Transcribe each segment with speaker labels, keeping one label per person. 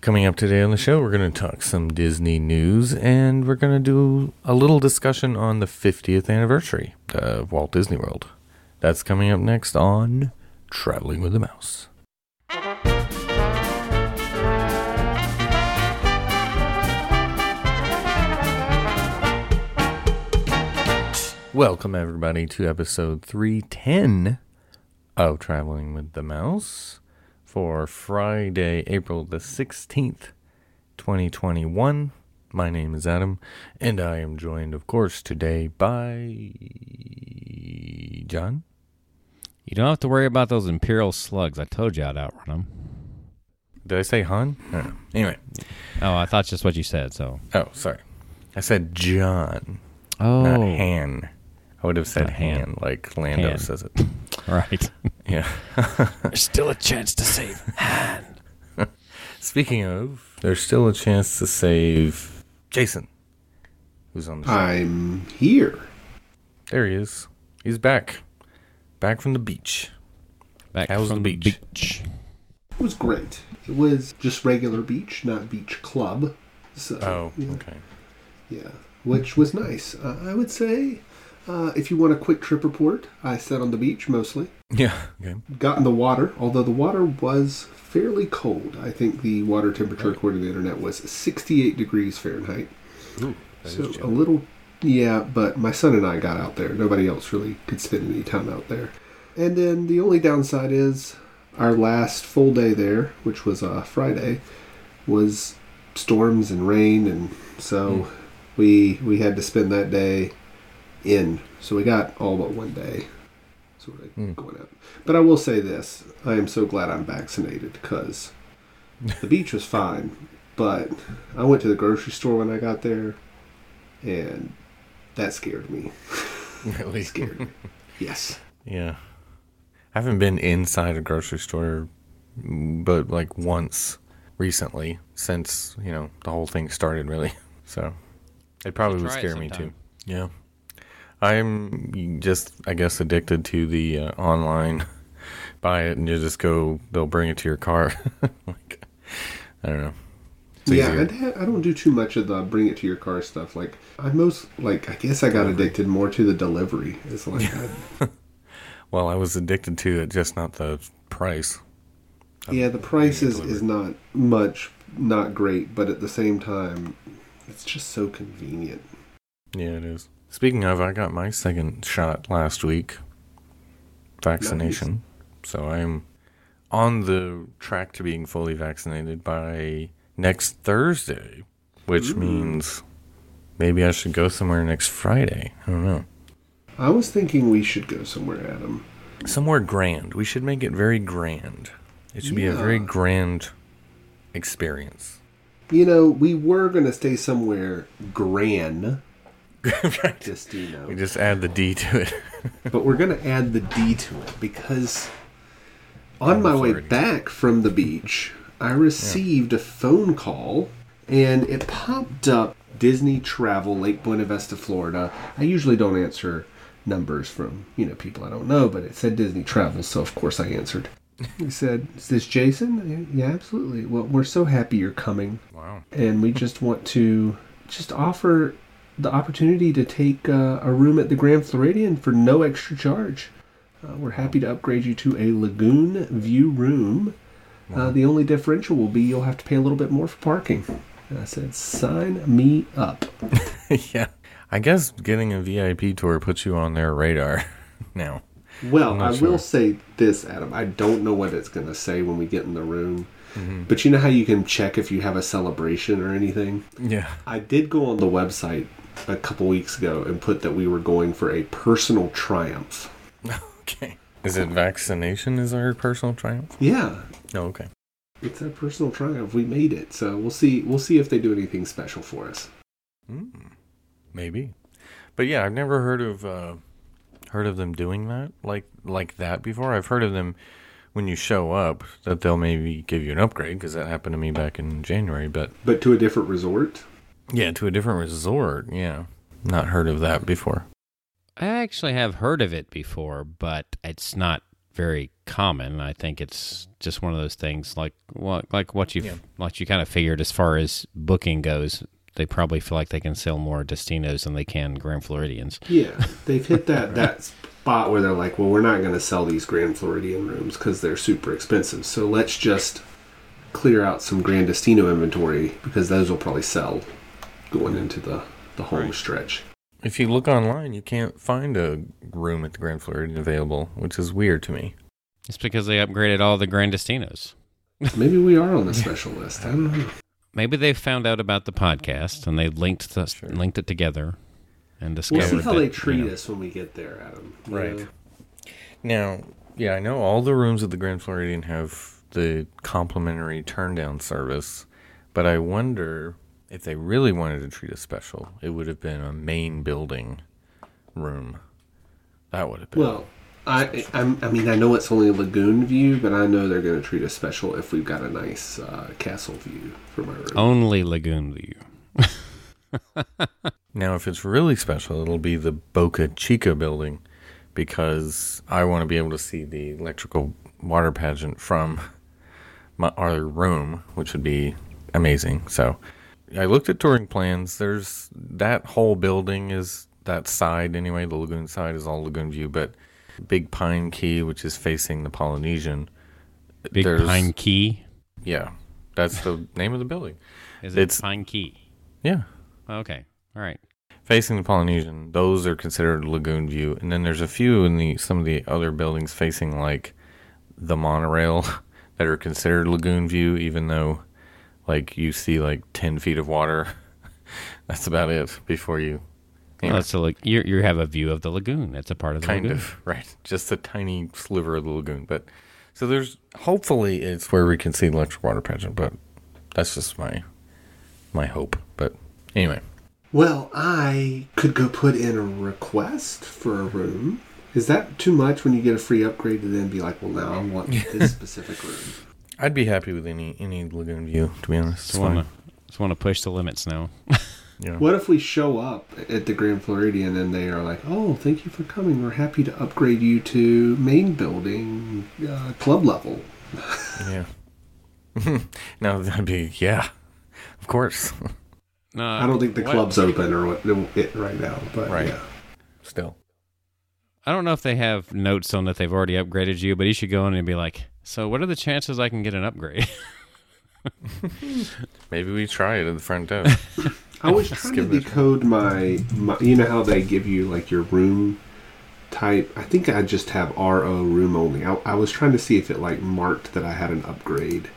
Speaker 1: Coming up today on the show, we're going to talk some Disney news and we're going to do a little discussion on the 50th anniversary of Walt Disney World. That's coming up next on Traveling with the Mouse. Welcome, everybody, to episode 310 of Traveling with the Mouse for Friday, April the 16th, 2021. My name is Adam, and I am joined, of course, today by John.
Speaker 2: You don't have to worry about those Imperial slugs. I told you I'd outrun them.
Speaker 1: Did I say Han? No. Anyway.
Speaker 2: Oh, I thought just what you said, so.
Speaker 1: Oh, sorry. I said John,
Speaker 2: Oh.
Speaker 1: not Han. I would have said
Speaker 2: Han.
Speaker 1: Han, like Lando
Speaker 2: Han.
Speaker 1: says it.
Speaker 2: Right.
Speaker 1: Yeah.
Speaker 2: There's still a chance to save Han.
Speaker 1: Speaking of, there's still a chance to save Jason, who's on the show.
Speaker 3: I'm here.
Speaker 1: There he is. He's back. Back from the beach.
Speaker 2: Back
Speaker 1: How's
Speaker 2: from
Speaker 1: the beach?
Speaker 2: beach.
Speaker 3: It was great. It was just regular beach, not beach club. So,
Speaker 1: Oh,
Speaker 3: yeah,
Speaker 1: okay.
Speaker 3: yeah, which was nice. Uh, I would say, uh, if you want a quick trip report, I sat on the beach mostly.
Speaker 1: Yeah. Okay.
Speaker 3: Got in the water, although the water was fairly cold. I think the water temperature, according to the internet, was 68 degrees Fahrenheit.
Speaker 1: Ooh,
Speaker 3: so a little yeah but my son and i got out there nobody else really could spend any time out there and then the only downside is our last full day there which was uh, friday was storms and rain and so we we had to spend that day in so we got all but one day sort of
Speaker 1: Mm.
Speaker 3: going out but i will say this i am so glad i'm vaccinated because the beach was fine but i went to the grocery store when i got there and that scared me.
Speaker 1: Really
Speaker 3: Scared me. Yes.
Speaker 1: Yeah. I haven't been inside a grocery store, but like once recently since, you know, the whole thing started, really. So it probably would scare me too. Yeah. I'm just, I guess, addicted to the uh, online buy it and you just go, they'll bring it to your car. like, I don't know. It's
Speaker 3: yeah. Ha- I don't do too much of the bring it to your car stuff. Like I most like I guess I got addicted more to the delivery. It's like I,
Speaker 1: Well, I was addicted to it, just not the price.
Speaker 3: yeah, the price is, is not much, not great, but at the same time, it's just so convenient.
Speaker 1: Yeah, it is. Speaking of, I got my second shot last week. Vaccination. So I'm on the track to being fully vaccinated by next Thursday, which
Speaker 3: Ooh.
Speaker 1: means maybe I should go somewhere next Friday. I don't know.
Speaker 3: I was thinking we should go somewhere, Adam.
Speaker 1: Somewhere grand. We should make it very grand. It should be a very grand experience.
Speaker 3: You know, we were gonna stay somewhere gran,
Speaker 1: right.
Speaker 3: just you know.
Speaker 1: We just add the D to it.
Speaker 3: but we're going to add the D to it because on my way back from the beach, I received a phone call and it popped up Disney Travel, Lake Buena Vista, Florida. I usually don't answer numbers from, you know, people I don't know, but it said Disney Travel, so of course I answered. He said, Is this Jason? Yeah, absolutely. Well, we're so happy you're coming
Speaker 1: wow.
Speaker 3: and we just want to just offer the opportunity to take uh, a room at the Grand Floridian for no extra charge. Uh, we're happy to upgrade you to a lagoon view room. Uh, the only differential will be you'll have to pay a little bit more for parking. And I said, sign me up.
Speaker 1: yeah. I guess getting a VIP tour puts you on their radar now.
Speaker 3: Well, I
Speaker 1: sure.
Speaker 3: will say this, Adam. I don't know what it's going to say when we get in the room.
Speaker 1: Mm-hmm.
Speaker 3: But you know how you can check if you have a celebration or anything?
Speaker 1: Yeah.
Speaker 3: I did go on the website a couple weeks ago and put that we were going for a personal triumph.
Speaker 1: Okay. Is it vaccination is our personal triumph?
Speaker 3: Yeah,
Speaker 1: Oh, okay.
Speaker 3: it's a personal triumph. We made it, so we'll see. We'll see if they do anything special for us.
Speaker 1: Mm, maybe. But yeah, I've never heard of uh, heard of them doing that like like that before. I've heard of them when you show up that they'll maybe give you an upgrade because that happened to me back in January. But
Speaker 3: But to a different resort.
Speaker 1: Yeah, to a different resort. Yeah, not heard of that before.
Speaker 2: I actually have heard of it before, but it's not very common. I think it's just one of those things like what like what you
Speaker 1: Yeah.
Speaker 2: like you kind of figured as far as booking goes. They probably feel like they can sell more Destinos than they can Grand Floridians.
Speaker 3: Yeah, they've hit that that spot where they're like, well, we're not going to sell these Grand Floridian rooms because they're super expensive. So let's just clear out some Grand Destino inventory because those will probably sell going into the the home
Speaker 2: Right.
Speaker 3: stretch.
Speaker 1: If you look online, you can't find a room at the Grand Floridian available, which is weird to me.
Speaker 2: It's because they upgraded all the Grand Destinos.
Speaker 3: Maybe we are on the special list. I don't know.
Speaker 2: Maybe they found out about the podcast and they linked the,
Speaker 1: Sure.
Speaker 2: linked it together and
Speaker 3: We'll see how
Speaker 2: that,
Speaker 3: they
Speaker 2: you
Speaker 3: treat
Speaker 2: know,
Speaker 3: us when we get there, Adam.
Speaker 1: Right.
Speaker 3: know?
Speaker 1: Now, yeah, I know all the rooms at the Grand Floridian have the complimentary turn down service, but I wonder if they really wanted to treat us special, it would have been a main building room. That would have been.
Speaker 3: Well, I, I'm, I mean, I know it's only a lagoon view, but I know they're going to treat us special if we've got a nice uh, castle view from our room.
Speaker 2: Only Lagoon View.
Speaker 1: Now, if it's really special, it'll be the Boca Chica building because I want to be able to see the electrical water pageant from my our room, which would be amazing. So, I looked at touring plans. There's that whole building is that side anyway. The lagoon side is all lagoon view, but Big Pine Key, which is facing the Polynesian,
Speaker 2: Big Pine Key.
Speaker 1: Yeah, that's the name of the building.
Speaker 2: Is it
Speaker 1: It's-
Speaker 2: Pine Key?
Speaker 1: Yeah,
Speaker 2: Okay. All right.
Speaker 1: facing the Polynesian, those are considered lagoon view, and then there's a few in the some of the other buildings facing like the monorail that are considered lagoon view, even though like you see like ten feet of water. That's about it before you.
Speaker 2: Well, that's a, like you you have a view of the lagoon. That's a part of the
Speaker 1: kind
Speaker 2: lagoon.
Speaker 1: of right, just a tiny sliver of the lagoon. But so there's hopefully it's where we can see the electric water pageant, but that's just my my hope. But anyway,
Speaker 3: Well, I could go put in a request for a room. Is that too much when you get a free upgrade to then be like, well, now I want this specific room?
Speaker 1: I'd be happy with any any lagoon view. To be honest, it's
Speaker 2: Just want to just want to push the limits now.
Speaker 1: Yeah.
Speaker 3: What if we show up at the Grand Floridian and they are like, oh, thank you for coming. We're happy to upgrade you to main building, uh, club level.
Speaker 1: Yeah. no, that'd be yeah, of course.
Speaker 2: No,
Speaker 3: I don't think the
Speaker 2: what-
Speaker 3: club's open or what it right now, but
Speaker 1: Right.
Speaker 3: yeah.
Speaker 1: Still,
Speaker 2: I don't know if they have notes on that they've already upgraded you, but you should go in and be like, "So, what are the chances I can get an upgrade?"
Speaker 1: maybe we try it at the front desk.
Speaker 3: I was trying to
Speaker 1: give it a try.
Speaker 3: decode my, my. You know how they give you like your room type? I think I just have RO room only. I, I was trying to see if it like marked that I had an upgrade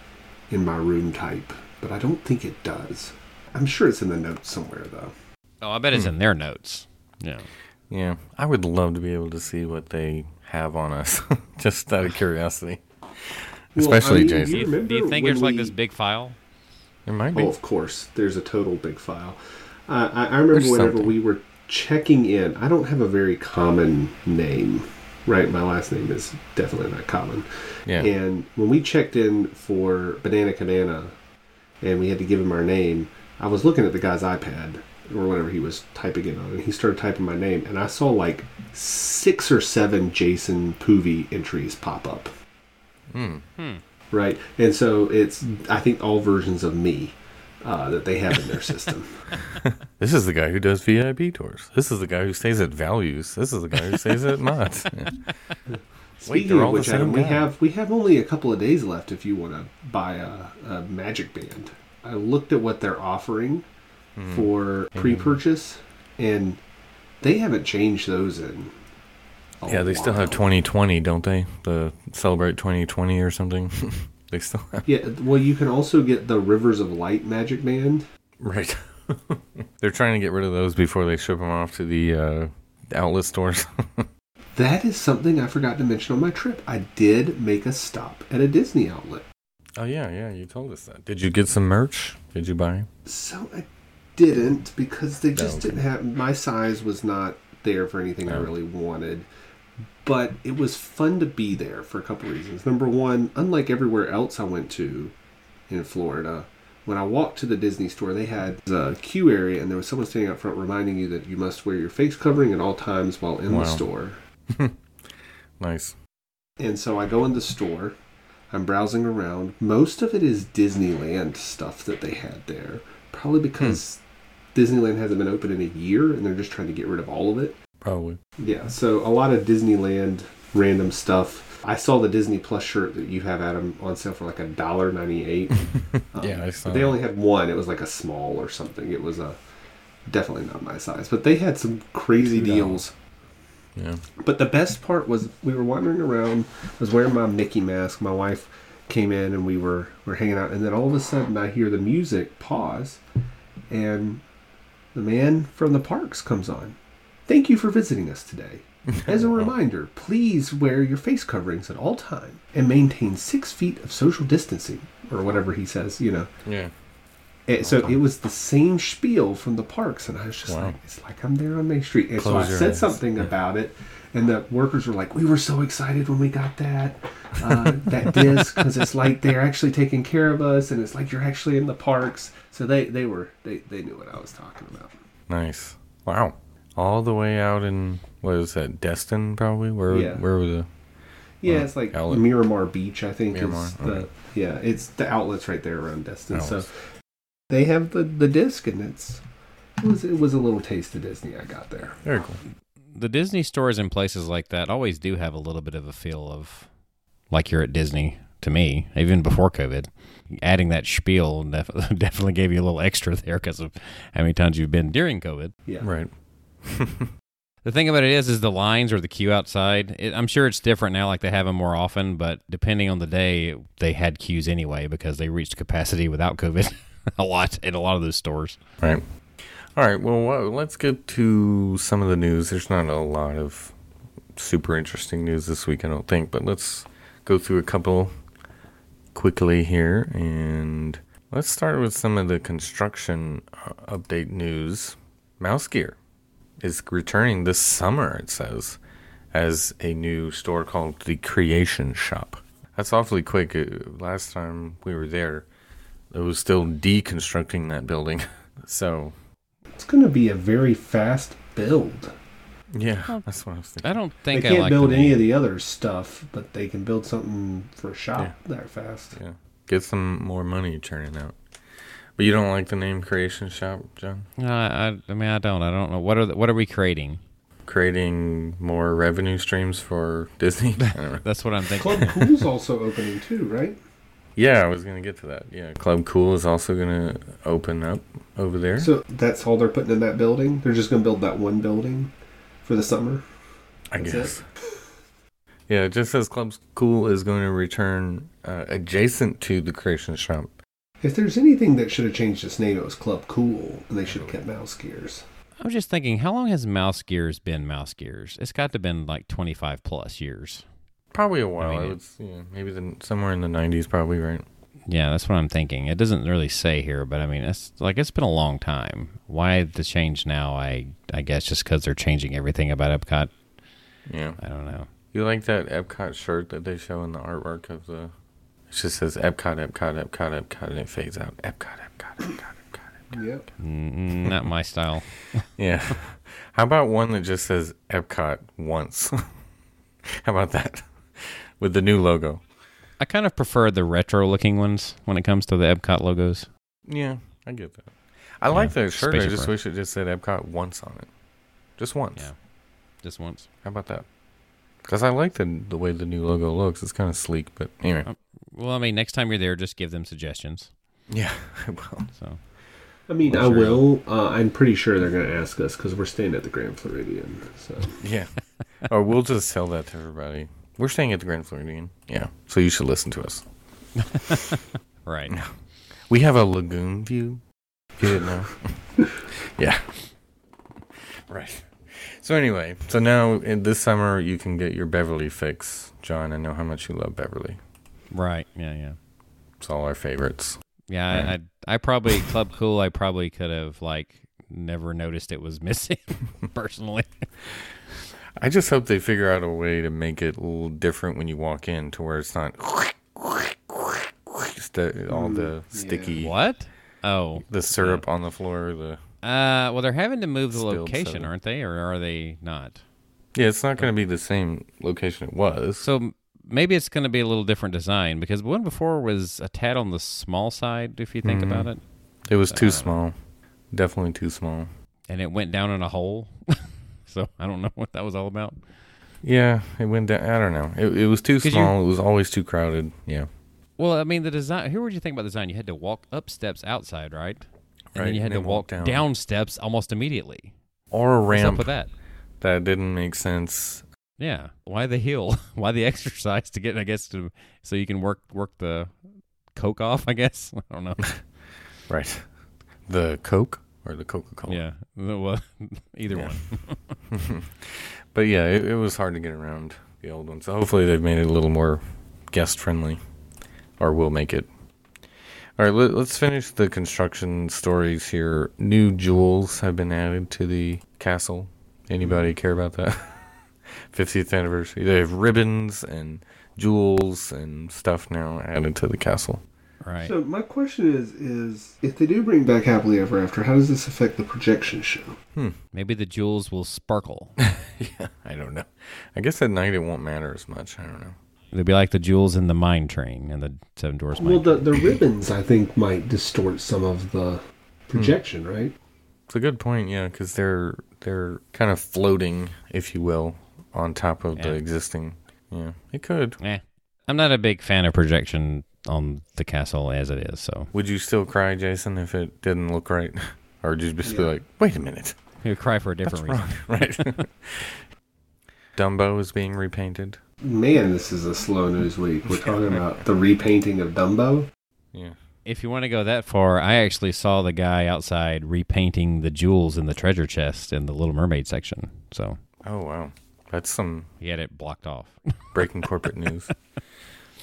Speaker 3: in my room type, but I don't think it does. I'm sure it's in the notes somewhere though.
Speaker 2: oh, I bet it's hmm. in their notes. Yeah.
Speaker 1: yeah, I would love to be able to see what they have on us, just out of curiosity. Especially
Speaker 3: I mean,
Speaker 1: Jason.
Speaker 2: Do you, do you think
Speaker 3: when
Speaker 2: there's like this big file?
Speaker 1: It might be.
Speaker 3: Oh, of course. There's a total big file. Uh, I, I remember
Speaker 1: There's
Speaker 3: whenever
Speaker 1: something.
Speaker 3: we were checking in. I don't have a very common name, right? My last name is definitely not common.
Speaker 1: yeah.
Speaker 3: And when we checked in for Banana Cabana, and we had to give him our name, I was looking at the guy's iPad or whatever he was typing it on, and he started typing my name, and I saw like six or seven Jason Poovy entries pop up.
Speaker 1: Hmm.
Speaker 3: Right, and so it's I think all versions of me uh, that they have in their system.
Speaker 1: This is the guy who does VIP tours. This is the guy who stays at Values. This is the guy who stays at Knott's. Yeah.
Speaker 3: Speaking
Speaker 1: they're
Speaker 3: of which,
Speaker 1: same
Speaker 3: Adam, we have we have only a couple of days left if you want to buy a, a Magic Band. I looked at what they're offering
Speaker 1: Hmm.
Speaker 3: for pre-purchase, and they haven't changed those in.
Speaker 1: Yeah, they still have 2020, don't they? The celebrate 2020 or something. they still have.
Speaker 3: Yeah, well, you can also get the Rivers of Light Magic Band.
Speaker 1: Right. They're trying to get rid of those before they ship them off to the uh, outlet stores.
Speaker 3: That is something I forgot to mention on my trip. I did make a stop at a Disney outlet.
Speaker 1: oh yeah, yeah. You told us that. Did you get some merch? Did you buy?
Speaker 3: So I didn't because they just
Speaker 1: okay.
Speaker 3: didn't have my size was not there for anything I
Speaker 1: Oh.
Speaker 3: really wanted. But it was fun to be there for a couple reasons. Number one, unlike everywhere else I went to in Florida, when I walked to the Disney store, they had the queue area and there was someone standing out front reminding you that you must wear your face covering at all times while in
Speaker 1: Wow.
Speaker 3: the store.
Speaker 1: Nice.
Speaker 3: And so I go in the store. I'm browsing around. Most of it is Disneyland stuff that they had there. Probably hmm. because Disneyland hasn't been open in a year and they're just trying to get rid of all of it.
Speaker 1: Probably.
Speaker 3: Yeah, so a lot of Disneyland random stuff. I saw the Disney Plus shirt that you have, Adam, on sale for like a dollar ninety eight.
Speaker 1: Um, yeah, I saw
Speaker 3: They only had one. It was like a small or something. It was a definitely not my size, but they had some crazy
Speaker 1: $2.
Speaker 3: deals.
Speaker 1: Yeah.
Speaker 3: But the best part was we were wandering around. I was wearing my Mickey mask. My wife came in and we were were hanging out. And then all of a sudden, I hear the music pause, and the man from the parks comes on. Thank you for visiting us today. As a reminder, please wear your face coverings at all time and maintain six feet of social distancing, or whatever he says. You know.
Speaker 1: Yeah.
Speaker 3: And so it was the same spiel from the parks, and I was just
Speaker 1: Wow.
Speaker 3: like, it's like I'm there on Main Street. And so I said
Speaker 1: eyes.
Speaker 3: something
Speaker 1: Yeah.
Speaker 3: about it, and the workers were like, "We were so excited when we got that uh, that disc because it's like they're actually taking care of us, and it's like you're actually in the parks." So they they were they they knew what I was talking about.
Speaker 1: Nice. Wow. All the way out in what is that? Destin, probably. Where?
Speaker 3: Yeah.
Speaker 1: Where were the?
Speaker 3: Yeah,
Speaker 1: Wow.
Speaker 3: it's like
Speaker 1: Outlet.
Speaker 3: Miramar Beach, I think
Speaker 1: Miramar,
Speaker 3: is the
Speaker 1: okay.
Speaker 3: yeah. It's the outlets right there around Destin.
Speaker 1: Outlets.
Speaker 3: So they have the the disc, and it's it was it was a little taste of Disney I got there.
Speaker 1: Very cool.
Speaker 2: The Disney stores in places like that always do have a little bit of a feel of like you're at Disney to me, even before COVID. Adding that spiel def- definitely gave you a little extra there because of how many times you've been during COVID.
Speaker 3: Yeah.
Speaker 1: Right.
Speaker 2: The thing about it is, is the lines or the queue outside. It, I'm sure it's different now, like they have them more often. But depending on the day, they had queues anyway because they reached capacity without COVID a lot in a lot of those stores.
Speaker 1: Right. All right. Well, let's get to some of the news. There's not a lot of super interesting news this week, I don't think, but let's go through a couple quickly here. And let's start with some of the construction uh, update news. Mouse Gear is returning this summer, it says, as a new store called the Creation Shop. That's awfully quick. Uh, Last time we were there, it was still deconstructing that building. So,
Speaker 3: It's going to be a very fast build.
Speaker 1: yeah, that's what I was thinking.
Speaker 2: I don't think They
Speaker 3: can't
Speaker 2: I like
Speaker 3: build
Speaker 2: the
Speaker 3: any
Speaker 2: name.
Speaker 3: of the other stuff, but they can build something for a shop
Speaker 1: Yeah.
Speaker 3: that fast.
Speaker 1: Yeah, get some more money churning out. But you don't like the name Creation Shop, John?
Speaker 2: No, I, I mean, I don't. I don't know what are the, what are we creating?
Speaker 1: Creating more revenue streams for Disney? I don't know.
Speaker 2: That's what I'm thinking.
Speaker 3: Club Cool's also opening too, right?
Speaker 1: Yeah, I was gonna get to that. Yeah, Club Cool is also gonna open up over there.
Speaker 3: So that's all they're putting in that building. They're just going to build that one building for the summer.
Speaker 1: I
Speaker 3: That's
Speaker 1: guess. Yeah, it just says Club Cool is going to return uh, adjacent to the Creation Shop.
Speaker 3: If there's anything that should have changed its name, it was Club Cool, and they should have kept Mouse Gears.
Speaker 2: I'm just thinking, how long has Mouse Gears been Mouse Gears? It's got to have been like 25 plus years.
Speaker 1: Probably a while. I,
Speaker 2: mean, it-
Speaker 1: would, yeah, maybe the, somewhere in the '90s, probably right.
Speaker 2: Yeah, that's what I'm thinking. It doesn't really say here, but I mean, it's like it's been a long time. Why the change now? I I guess just because they're changing everything about Epcot.
Speaker 1: Yeah.
Speaker 2: I don't know.
Speaker 1: You like that Epcot shirt that they show in the artwork of the? It just says Epcot, Epcot, Epcot, Epcot, and it fades out. Epcot, Epcot, Epcot, Epcot.
Speaker 3: Yep.
Speaker 2: Mm, not my style.
Speaker 1: Yeah. How about one that just says Epcot once? How about that? With the new logo.
Speaker 2: I kind of prefer the retro looking ones when it comes to the Epcot logos.
Speaker 1: Yeah, I get that. I like
Speaker 2: Yeah,
Speaker 1: that shirt. I just wish it just said Epcot once on it. Just once.
Speaker 2: Yeah. Just once.
Speaker 1: How about that? Because I like the the way the new logo looks. It's kind of sleek, but anyway.
Speaker 2: Well, I mean, next time you're there, just give them suggestions.
Speaker 1: Yeah, I will.
Speaker 2: So
Speaker 3: I mean,
Speaker 1: Well,
Speaker 3: I
Speaker 1: sure.
Speaker 3: will. Uh, I'm pretty sure they're going to ask us because we're staying at the Grand Floridian. So
Speaker 1: Yeah. or we'll just tell that to everybody. We're staying at the Grand Floridian. Yeah. So you should listen to us.
Speaker 2: right.
Speaker 1: We have a lagoon view. You didn't know? yeah. Right. So anyway, so now in this summer you can get your Beverly fix. John, I know how much you love Beverly.
Speaker 2: Right. Yeah. Yeah.
Speaker 1: It's all our favorites.
Speaker 2: Yeah. I,
Speaker 1: Right.
Speaker 2: I I probably Club Cool. I probably could have like never noticed it was missing personally.
Speaker 1: I just hope they figure out a way to make it a little different when you walk in to where it's not just the, all the mm, sticky
Speaker 2: What? Oh.
Speaker 1: the syrup on the floor, the
Speaker 2: Uh. Well, they're having to move the location,
Speaker 1: soda.
Speaker 2: aren't they, or are they not?
Speaker 1: Yeah, it's not going to be the same location it was.
Speaker 2: So maybe it's going to be a little different design because the one before was a tad on the small side, if you think
Speaker 1: Mhm.
Speaker 2: about it,
Speaker 1: It was too small. Definitely too small.
Speaker 2: and it went down in a hole. so I don't know what that was all about.
Speaker 1: Yeah, it went down. I don't know. It, it was too
Speaker 2: you-
Speaker 1: small. It was always too crowded. Yeah.
Speaker 2: Well, I mean, the design. Here, what do you think about the design? You had to walk up steps outside, right? And
Speaker 1: Right,
Speaker 2: then you had
Speaker 1: and
Speaker 2: to walk down.
Speaker 1: down.
Speaker 2: steps almost immediately.
Speaker 1: Or a ramp
Speaker 2: with that?
Speaker 1: that didn't make sense.
Speaker 2: Yeah. Why the hill? Why the exercise to get? I guess to so you can work work the coke off. I guess I don't know.
Speaker 1: Right. The Coke or the Coca Cola.
Speaker 2: Yeah. Well, either
Speaker 1: Yeah.
Speaker 2: one.
Speaker 1: But yeah, it, it was hard to get around the old one. So hopefully they've made it a little more guest friendly, or will make it. All right, let, let's finish the construction stories here. New jewels have been added to the castle. Anybody care about that? 50th anniversary. They have ribbons and jewels and stuff now added to the castle.
Speaker 2: Right.
Speaker 3: So my question is: is if they do bring back Happily Ever After, how does this affect the projection show? Hmm.
Speaker 2: Maybe the jewels will sparkle.
Speaker 1: yeah, I don't know. I guess at night it won't matter as much. I don't know.
Speaker 2: It'll be like the jewels in the mine train and the Seven Dwarfs mine.
Speaker 3: Well, the the ribbons I think might distort some of the hmm. projection, right?
Speaker 1: It's a good point, yeah, because they're they're kind of floating, if you will, on top of the existing. Yeah, it could.
Speaker 2: Yeah, I'm not a big fan of projection on the castle as it is, so
Speaker 1: Would you still cry, Jason, if it didn't look right, or would you just be
Speaker 3: Yeah.
Speaker 1: like, "Wait a minute,
Speaker 2: You'd cry for a
Speaker 1: that's
Speaker 2: different reason.
Speaker 1: wrong," right? Dumbo is being repainted.
Speaker 3: Man, this is a slow news week. We're talking about the repainting of Dumbo.
Speaker 1: Yeah,
Speaker 2: If you want to go that far, I actually saw the guy outside repainting the jewels in the treasure chest in the Little Mermaid section. So
Speaker 1: Oh wow, that's some
Speaker 2: he had it blocked off.
Speaker 1: breaking corporate news.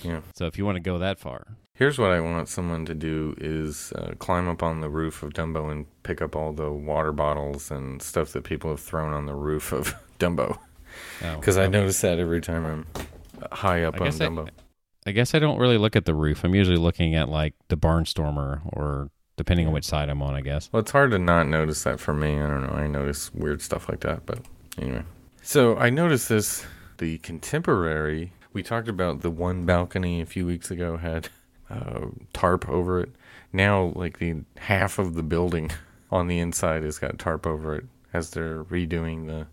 Speaker 1: Yeah.
Speaker 2: So if you want to go that far,
Speaker 1: Here's what I want someone to do is uh, climb up on the roof of Dumbo and pick up all the water bottles and stuff that people have thrown on the roof of Dumbo.
Speaker 2: Oh,
Speaker 1: Because I
Speaker 2: mean,
Speaker 1: notice that every time I'm high up
Speaker 2: I
Speaker 1: on
Speaker 2: guess I-
Speaker 1: Dumbo.
Speaker 2: I guess I don't really look at the roof. I'm usually looking at like the barnstormer, or depending on which side I'm on. I guess.
Speaker 1: Well, it's hard to not notice that for me. I don't know. I notice weird stuff like that. But anyway. So I noticed this. The contemporary, we talked about the one balcony a few weeks ago had uh, tarp over it. Now, like the half of the building on the inside has got tarp over it as they're redoing the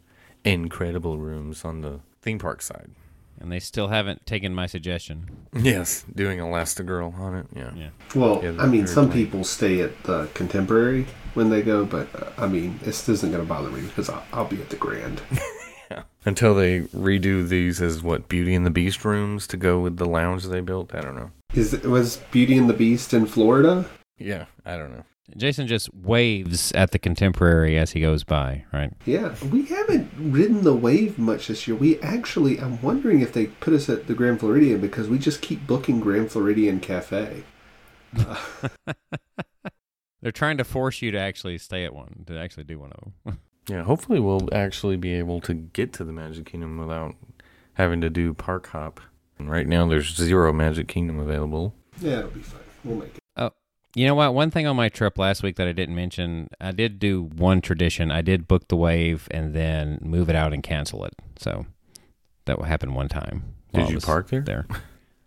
Speaker 1: incredible rooms on the theme park side.
Speaker 2: And they still haven't taken my suggestion.
Speaker 1: Yes, doing Elastigirl on it. Yeah.
Speaker 2: Yeah.
Speaker 3: Well,
Speaker 1: Yeah,
Speaker 3: I mean, some
Speaker 1: plain.
Speaker 3: people stay at the Contemporary when they go, but uh, I mean, this isn't going to bother me because I'll, I'll be at the Grand.
Speaker 1: Until they redo these as what Beauty and the Beast rooms to go with the lounge they built. I don't know.
Speaker 3: Is was Beauty and the Beast in Florida?
Speaker 1: Yeah, I don't know.
Speaker 2: Jason just waves at the contemporary as he goes by. Right.
Speaker 3: Yeah, we haven't ridden the wave much this year. We actually, I'm wondering if they put us at the Grand Floridian because we just keep booking Grand Floridian Cafe.
Speaker 2: They're trying to force you to actually stay at one, to actually do one of them.
Speaker 1: Yeah, hopefully we'll actually be able to get to the Magic Kingdom without having to do park hop. And right now there's zero Magic Kingdom available.
Speaker 3: Yeah, it'll be fine. We'll make it.
Speaker 2: You know what? One thing on my trip last week that I didn't mention, I did do one tradition. I did book the wave and then move it out and cancel it. So that happened one time.
Speaker 1: Did
Speaker 2: I
Speaker 1: you park there?
Speaker 2: There.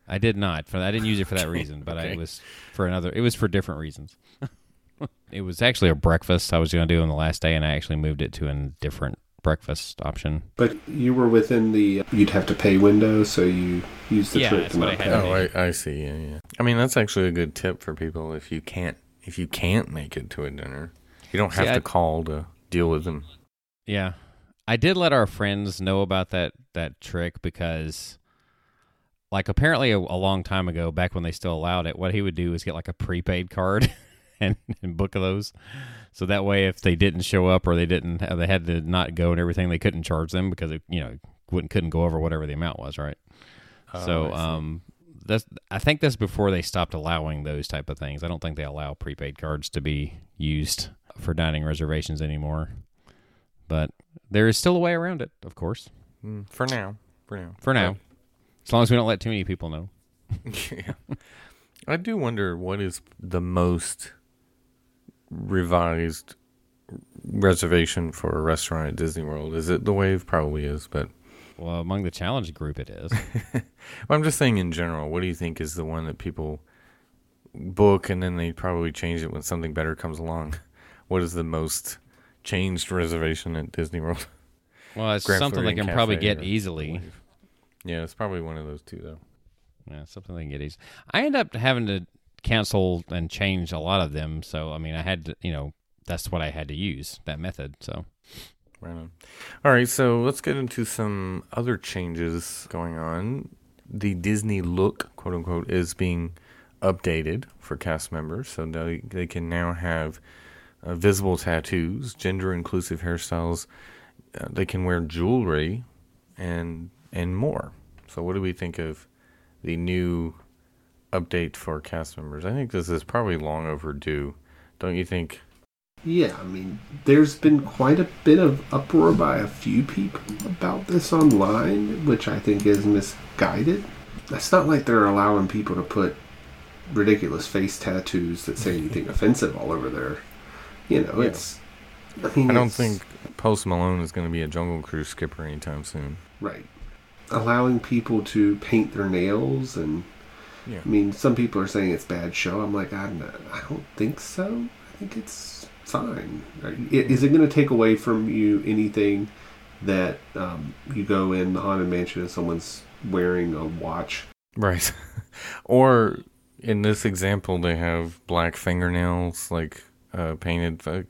Speaker 2: I did not. For I didn't use it for that reason, but I,
Speaker 1: Okay.
Speaker 2: it was for another. It was for different reasons. it was actually a breakfast I was going to do on the last day, and I actually moved it to a different breakfast option.
Speaker 3: But you were within the you'd have to pay window, so you used the
Speaker 2: Yeah,
Speaker 3: trip to not pay.
Speaker 1: Oh, I, I see. Yeah, yeah. I mean, that's actually a good tip for people if you can't if you can't make it to a dinner. You don't
Speaker 2: See,
Speaker 1: have
Speaker 2: I-
Speaker 1: to call to deal with them.
Speaker 2: Yeah. I did let our friends know about that that trick because like apparently a, a long time ago back when they still allowed it what he would do is get like a prepaid card and, and book those so that way if they didn't show up or they didn't they had to not go and everything they couldn't charge them because it you know wouldn't couldn't go over whatever the amount was right
Speaker 1: Oh,
Speaker 2: so
Speaker 1: I
Speaker 2: um that's I think that's before they stopped allowing those type of things I don't think they allow prepaid cards to be used for dining reservations anymore but there is still a way around it, of course.
Speaker 1: Mm, for now, for now,
Speaker 2: For now. As long as we don't let too many people know.
Speaker 1: yeah. I do wonder what is the most revised reservation for a restaurant at Disney World. Is it the Wave? Probably is, but
Speaker 2: Well, among the challenge group, it is.
Speaker 1: Well, I'm just saying in general. What do you think is the one that people book and then they probably change it when something better comes along? What is the most changed reservation at Disney World?
Speaker 2: Well, it's
Speaker 1: Grand
Speaker 2: something they can probably get easily.
Speaker 1: Yeah, it's probably one of those two though.
Speaker 2: Yeah, something they can get easy. I end up having to cancel and change a lot of them. So I mean, I had to, you know, that's what I had to use that method. So
Speaker 1: Right on. All right, so let's get into some other changes going on. The Disney look, quote unquote, is being updated for cast members, so they they can now have uh, visible tattoos, gender inclusive hairstyles. Uh, they can wear jewelry, and and more. So, what do we think of the new update for cast members? I think this is probably long overdue. Don't you think?
Speaker 3: Yeah, I mean, there's been quite a bit of uproar by a few people about this online, which I think is misguided. It's not like they're allowing people to put ridiculous face tattoos that say anything offensive all over their, you know,
Speaker 1: Yeah.
Speaker 3: it's. I mean,
Speaker 1: I don't
Speaker 3: it's-
Speaker 1: think Post Malone is going to be a Jungle Cruise skipper anytime soon.
Speaker 3: right. Allowing people to paint their nails and
Speaker 1: Yeah.
Speaker 3: I mean, some people are saying it's bad show. I'm like, I'm not, I don't think so. I think it's fine. Are you- i- Is it going to take away from you anything that um, you go in the haunted mansion and someone's wearing a watch?
Speaker 1: Right. or in this example, they have black fingernails, like uh, painted. Like,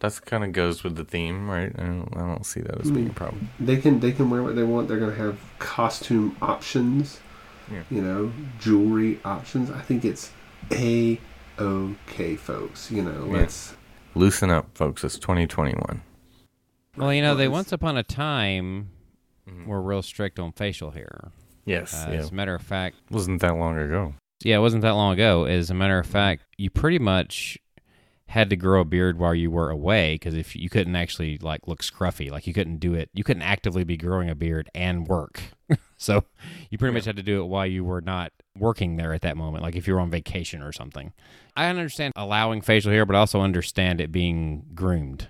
Speaker 1: that's kind of goes with the theme, right? I don't, I don't see that as being a problem.
Speaker 3: They can they can wear what they want. They're going to have costume options.
Speaker 1: Yeah.
Speaker 3: You know, jewelry options. I think it's a okay, folks. You know,
Speaker 1: Yeah.
Speaker 3: let's
Speaker 1: Loosen up, folks. It's 2021.
Speaker 2: well, you know, they once upon a time
Speaker 1: Mhm.
Speaker 2: were real strict on facial hair.
Speaker 1: Yes.
Speaker 2: Uh,
Speaker 1: yeah.
Speaker 2: As a matter of fact,
Speaker 1: Wasn't that long ago.
Speaker 2: yeah, it wasn't that long ago. As a matter of fact, you pretty much had to grow a beard while you were away because if you couldn't actually like look scruffy, like you couldn't do it, you couldn't actively be growing a beard and work. so you pretty much had to do it while you were not working there at that moment, like if you were on vacation or something. I understand allowing facial hair, but I also understand it being groomed.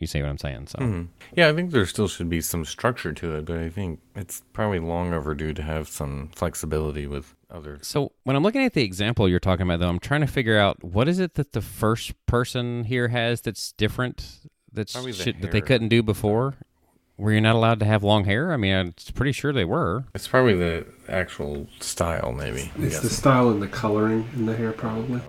Speaker 2: You see what I'm saying? So
Speaker 1: Mhm. Yeah, I think there still should be some structure to it, but I think it's probably long overdue to have some flexibility with other.
Speaker 2: So when I'm looking at the example you're talking about, though, I'm trying to figure out what is it that the first person here has that's different that's
Speaker 1: Probably the
Speaker 2: shit that they couldn't do before. Were you not allowed to have long hair? I mean, I'm pretty sure they were.
Speaker 1: It's probably the actual style, maybe.
Speaker 3: It's the style and the coloring in the hair, probably.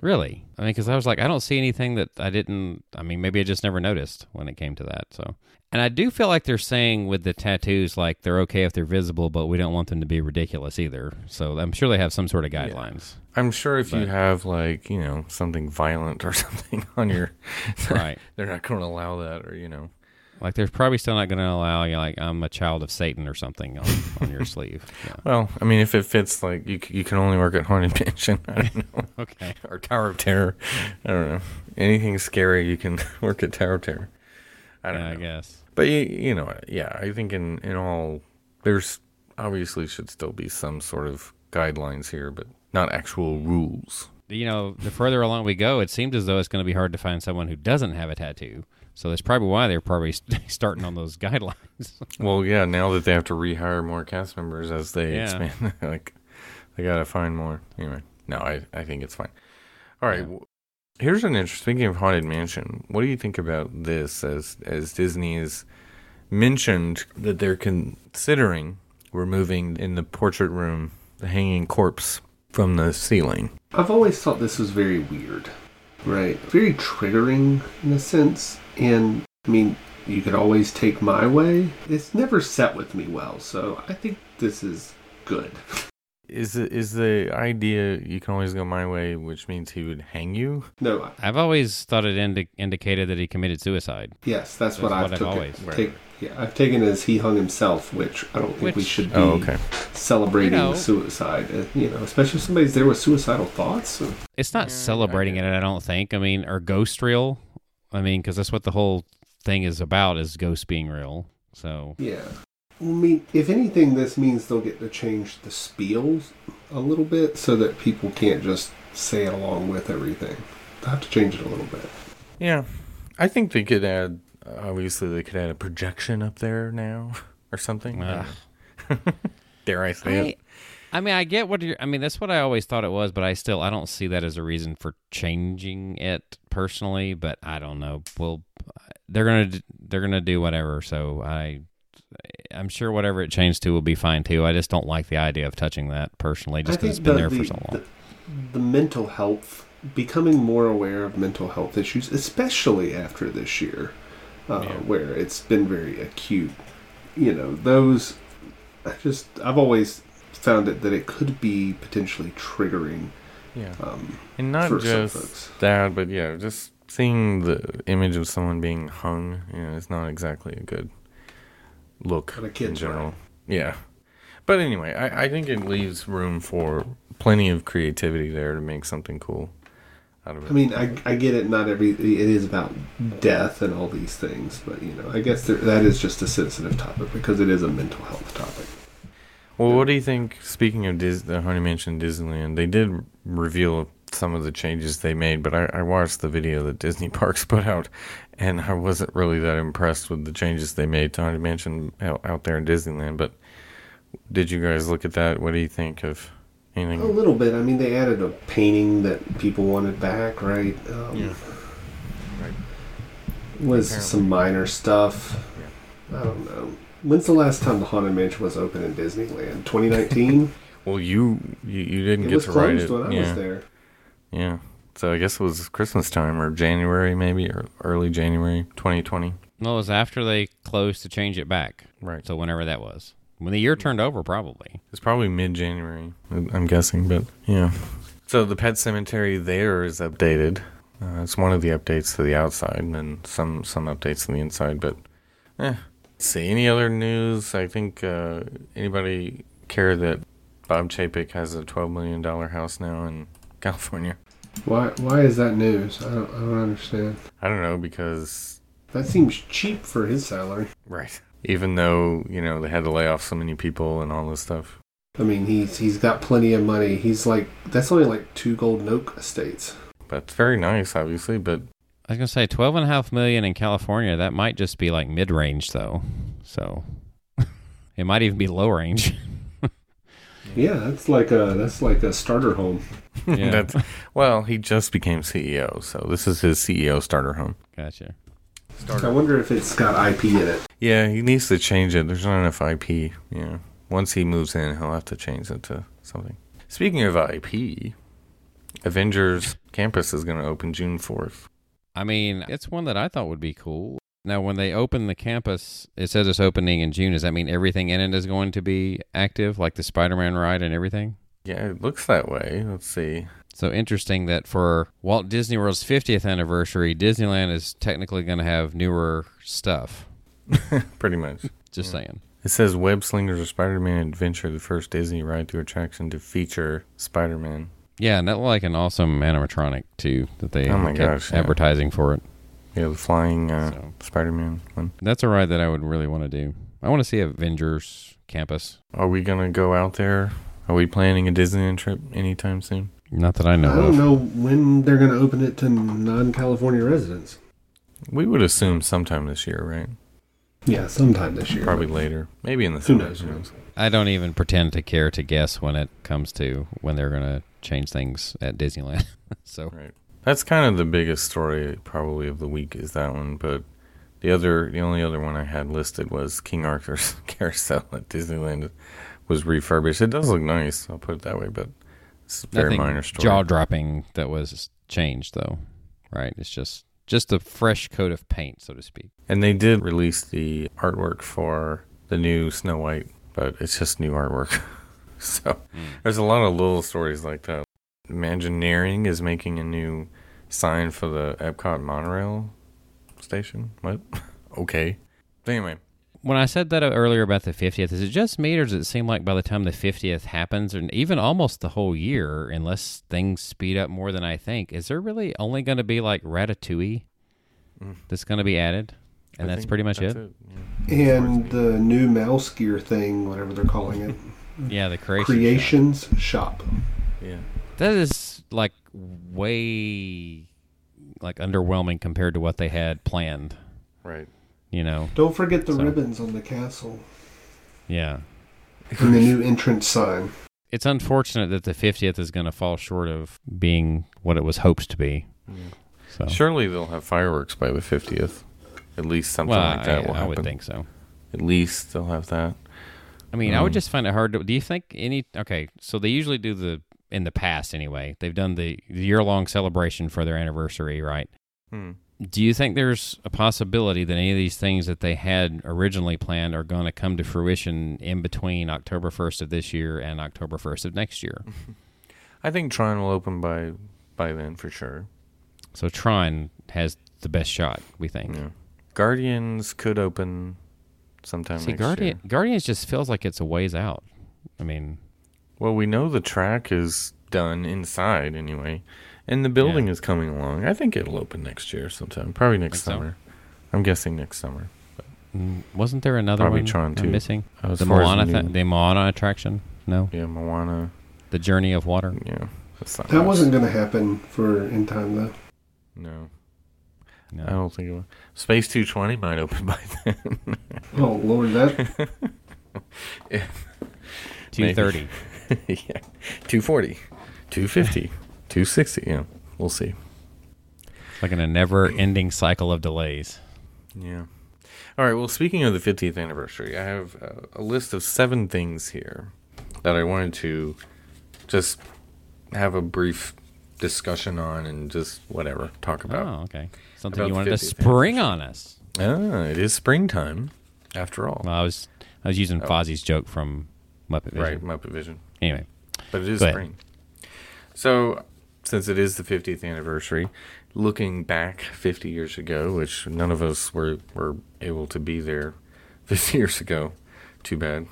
Speaker 2: Really? I mean, because I was like, I don't see anything that I didn't. I mean, maybe I just never noticed when it came to that. So, and I do feel like they're saying with the tattoos, like they're okay if they're visible, but we don't want them to be ridiculous either. So I'm sure they have some sort of guidelines.
Speaker 1: I'm sure if you have like you know something violent or something on your,
Speaker 2: Right.
Speaker 1: they're not going to allow that, or you know,
Speaker 2: Like they're probably still not going to allow you, like I'm a child of Satan or something on, on your sleeve. Yeah.
Speaker 1: well, I mean, if it fits, like you you can only work at Haunted Mansion, I don't know,
Speaker 2: Okay.
Speaker 1: or Tower of Terror, I don't know, anything scary you can work at Tower of Terror. I don't
Speaker 2: Yeah, I guess.
Speaker 1: but you, you know, yeah, I think in in all, there's obviously should still be some sort of guidelines here, but not actual rules.
Speaker 2: You know, the further along we go, it seems as though it's going to be hard to find someone who doesn't have a tattoo. So that's probably why they're probably st- starting on those guidelines.
Speaker 1: Well, yeah, now that they have to rehire more cast members as they
Speaker 2: Yeah.
Speaker 1: expand, like they got to find more. Anyway, no, I, I think it's fine. All right,
Speaker 2: Yeah.
Speaker 1: w here's an interesting. Speaking of haunted mansion, what do you think about this? As as Disney has mentioned that they're considering removing in the portrait room the hanging corpse from the ceiling.
Speaker 3: I've always thought this was very weird, right? Very triggering in a sense. And I mean, you could always take my way. It's never set with me well, so I think this is good.
Speaker 1: Is it is the idea you can always go my way, which means he would hang you?
Speaker 3: No, I-
Speaker 2: I've always thought it indi- indicated that he committed suicide.
Speaker 3: yes, that's,
Speaker 2: That's
Speaker 3: what I've
Speaker 2: what I've
Speaker 3: took
Speaker 2: always-
Speaker 3: it. Take, yeah, I've taken as he hung himself, which I don't think we should be
Speaker 1: Oh, okay.
Speaker 3: celebrating
Speaker 2: You know-
Speaker 3: suicide. uh, You know, especially if somebody's there with suicidal thoughts. So,
Speaker 2: It's not
Speaker 1: Yeah,
Speaker 2: celebrating
Speaker 1: I
Speaker 2: it, I don't think. I mean, or ghost real. I mean, because that's what the whole thing is about is ghosts being real. So
Speaker 3: yeah. I mean, if anything, this means they'll get to change the spiels a little bit so that people can't just say it along with everything. They'll have to change it a little bit.
Speaker 1: Yeah, I think they could add. Obviously, they could add a projection up there now, or something.
Speaker 2: Ugh.
Speaker 1: Dare I say
Speaker 2: I,
Speaker 1: it?
Speaker 2: I mean, I get what you're. I mean, that's what I always thought it was, but I still I don't see that as a reason for changing it personally. But I don't know. Well, they're gonna they're gonna do whatever. So I I'm sure whatever it changed to will be fine too. I just don't like the idea of touching that personally, just because it's been
Speaker 3: the,
Speaker 2: there for
Speaker 3: the,
Speaker 2: so long.
Speaker 3: The, the mental health, becoming more aware of mental health issues, especially after this year, uh,
Speaker 1: Yeah.
Speaker 3: where it's been very acute. You know, those. I just I've always found it that it could be potentially triggering
Speaker 1: Yeah.
Speaker 3: um,
Speaker 1: And not
Speaker 3: for some
Speaker 1: just
Speaker 3: folks.
Speaker 1: that, but yeah, just seeing the image of someone being hung, you know, it's not exactly a good look
Speaker 3: a
Speaker 1: in
Speaker 3: kid's
Speaker 1: general. Yeah. But anyway, I, I think it leaves room for plenty of creativity there to make something cool out of it.
Speaker 3: I mean, I, I get it. Not every it is about death and all these things, but you know, I guess there, that is just a sensitive topic because it is a mental health topic.
Speaker 1: Well, what do you think? Speaking of Dis- the Haunted Mansion Disneyland, they did reveal some of the changes they made, but I, I watched the video that Disney Parks put out, and I wasn't really that impressed with the changes they made to Haunted Mansion out, out there in Disneyland. But did you guys look at that? What do you think of anything?
Speaker 3: A little bit. I mean, they added a painting that people wanted back, right? Um,
Speaker 1: Yeah. Right.
Speaker 3: Was
Speaker 1: Apparently.
Speaker 3: some minor stuff. Yeah. I don't know. When's the last time the Haunted Mansion was open in Disneyland? 2019.
Speaker 1: Well, you you, you didn't
Speaker 3: it
Speaker 1: get
Speaker 3: was
Speaker 1: to ride
Speaker 3: closed
Speaker 1: it.
Speaker 3: when I
Speaker 1: yeah,
Speaker 3: was there.
Speaker 1: yeah. So I guess it was Christmas time or January, maybe, or early January, 2020.
Speaker 2: Well, it was after they closed to change it back.
Speaker 1: Right.
Speaker 2: So whenever that was, when the year turned over, probably.
Speaker 1: It's probably mid January, I'm guessing, but yeah. So the pet cemetery there is updated. Uh, it's one of the updates to the outside, and then some some updates to the inside. But eh. See any other news? I think uh, anybody care that Bob Chapek has a twelve million dollar house now in California?
Speaker 3: Why? Why is that news? I don't. I don't understand.
Speaker 1: I don't know because
Speaker 3: That seems cheap for his salary.
Speaker 1: right, even though you know they had to lay off so many people and all this stuff.
Speaker 3: I mean, he's he's got plenty of money. He's like that's only like two Golden Oak estates.
Speaker 1: But it's very nice, obviously. But
Speaker 2: I was gonna say twelve and a half million in California. That might just be like mid range though. So it might even be low range.
Speaker 3: Yeah, that's like a that's like a starter home.
Speaker 2: Yeah.
Speaker 1: That's, well, he just became CEO, so this is his CEO starter home.
Speaker 2: gotcha.
Speaker 3: I wonder if it's got IP in it.
Speaker 1: Yeah, he needs to change it. There's not enough IP. Yeah, once he moves in, he'll have to change it to something. Speaking of IP, Avengers Campus is going to open June fourth.
Speaker 2: I mean, it's one that I thought would be cool. Now, when they open the campus, it says it's opening in June. Does that mean everything in it is going to be active, like the Spider-Man ride and everything?
Speaker 1: Yeah, it looks that way. Let's see.
Speaker 2: So interesting that for Walt Disney World's 50th anniversary, Disneyland is technically going to have newer stuff.
Speaker 1: Pretty much.
Speaker 2: Just
Speaker 1: Yeah.
Speaker 2: saying.
Speaker 1: It says Web Slingers or Spider-Man Adventure, the first Disney ride through attraction to feature Spider-Man.
Speaker 2: Yeah, and that looked like an awesome animatronic too that they
Speaker 1: Oh my
Speaker 2: kept
Speaker 1: gosh, yeah.
Speaker 2: advertising for it.
Speaker 1: Yeah, the flying uh,
Speaker 2: So.
Speaker 1: Spider-Man one.
Speaker 2: That's a ride that I would really want to do. I want to see Avengers Campus.
Speaker 1: Are we gonna go out there? Are we planning a Disneyland trip anytime soon?
Speaker 2: Not that I know
Speaker 3: I don't
Speaker 2: of.
Speaker 3: know when they're going to open it to non-California residents.
Speaker 1: We would assume sometime this year, right?
Speaker 3: Yeah, sometime this year.
Speaker 1: Probably later. Maybe in the
Speaker 3: Who
Speaker 1: summer.
Speaker 3: knows?
Speaker 1: who knows?
Speaker 2: I don't even pretend to care to guess when it comes to when they're going to change things at Disneyland. so
Speaker 1: Right. That's kind of the biggest story probably of the week is that one, but the other the only other one I had listed was King Arthur's Carousel at Disneyland was refurbished. It does look nice, I'll put it that way, but it's a very
Speaker 2: nothing
Speaker 1: minor story.
Speaker 2: jaw dropping that was changed though, right? It's just just a fresh coat of paint, so to speak.
Speaker 1: And they did release the artwork for the new Snow White, but it's just new artwork. so there's a lot of little stories like that. Imagineering is making a new sign for the Epcot monorail station. What? okay. Anyway,
Speaker 2: When I said that earlier about the 50th, is it just me or does it seem like by the time the 50th happens, and even almost the whole year, unless things speed up more than I think, is there really only going to be like Ratatouille
Speaker 1: Mm.
Speaker 2: that's going to be added? And
Speaker 1: I
Speaker 2: that's pretty much
Speaker 1: that's
Speaker 2: it?
Speaker 1: yeah.
Speaker 3: And the new mouse gear thing, whatever they're calling it,
Speaker 2: Yeah, the creation.
Speaker 3: Creations Shop.
Speaker 1: Yeah.
Speaker 2: That is like way like underwhelming compared to what they had planned.
Speaker 1: Right.
Speaker 2: You know,
Speaker 3: Don't forget the
Speaker 2: So-
Speaker 3: ribbons on the castle.
Speaker 2: Yeah.
Speaker 3: And the new entrance sign.
Speaker 2: It's unfortunate that the 50th is going to fall short of being what it was hoped to be. So,
Speaker 1: Surely they'll have fireworks by the 50th. At least something
Speaker 2: well,
Speaker 1: like that
Speaker 2: I,
Speaker 1: will
Speaker 2: I
Speaker 1: happen.
Speaker 2: would think so.
Speaker 1: At least they'll have that.
Speaker 2: I mean, I would
Speaker 1: Um,
Speaker 2: just find it hard to. Do you think any? Okay, so they usually do the in the past anyway. They've done the year long celebration for their anniversary, right?
Speaker 1: Hmm.
Speaker 2: Do you think there's a possibility that any of these things that they had originally planned are going to come to fruition in between October 1st of this year and October 1st of next year?
Speaker 1: I think Tron will open by by then for sure.
Speaker 2: So Tron has the best shot, we think.
Speaker 1: Yeah. Guardians could open sometime
Speaker 2: See,
Speaker 1: next
Speaker 2: Guardian,
Speaker 1: year.
Speaker 2: Guardians just feels like it's a ways out. I mean,
Speaker 1: Well, we know the track is done inside anyway, and the building is coming along. I think it'll open next year sometime, probably next
Speaker 2: Think so?
Speaker 1: summer. I'm guessing next summer.
Speaker 2: mm, wasn't there another
Speaker 1: Probably
Speaker 2: one
Speaker 1: Tron
Speaker 2: I'm
Speaker 1: too.
Speaker 2: missing?
Speaker 1: As
Speaker 2: the Moana, th- the Moana attraction? No,
Speaker 1: yeah, Moana.
Speaker 2: the Journey of Water.
Speaker 1: Yeah, that's not
Speaker 3: That
Speaker 1: much.
Speaker 3: wasn't going to happen for in time though.
Speaker 1: No,
Speaker 2: No.
Speaker 1: I don't think it will. Space 220 might open by then.
Speaker 3: Oh Lord, that
Speaker 2: Two thirty.
Speaker 1: yeah, 240, 250, 260. Yeah, we'll see.
Speaker 2: It's like in a never-ending cycle of delays.
Speaker 1: Yeah. All right. Well, speaking of the 50th anniversary, I have uh, a list of seven things here that I wanted to just have a brief discussion on and just whatever talk about.
Speaker 2: Oh, okay. Something
Speaker 1: About
Speaker 2: you wanted to spring on us.
Speaker 1: Ah, it is springtime, after all.
Speaker 2: Well, I was I was using
Speaker 1: Oh.
Speaker 2: Fozzie's joke from Muppet Vision.
Speaker 1: right, Muppet Vision.
Speaker 2: Anyway,
Speaker 1: But it is spring. So, since it is the 50th anniversary, looking back 50 years ago, which none of us were, were able to be there 50 years ago, too bad.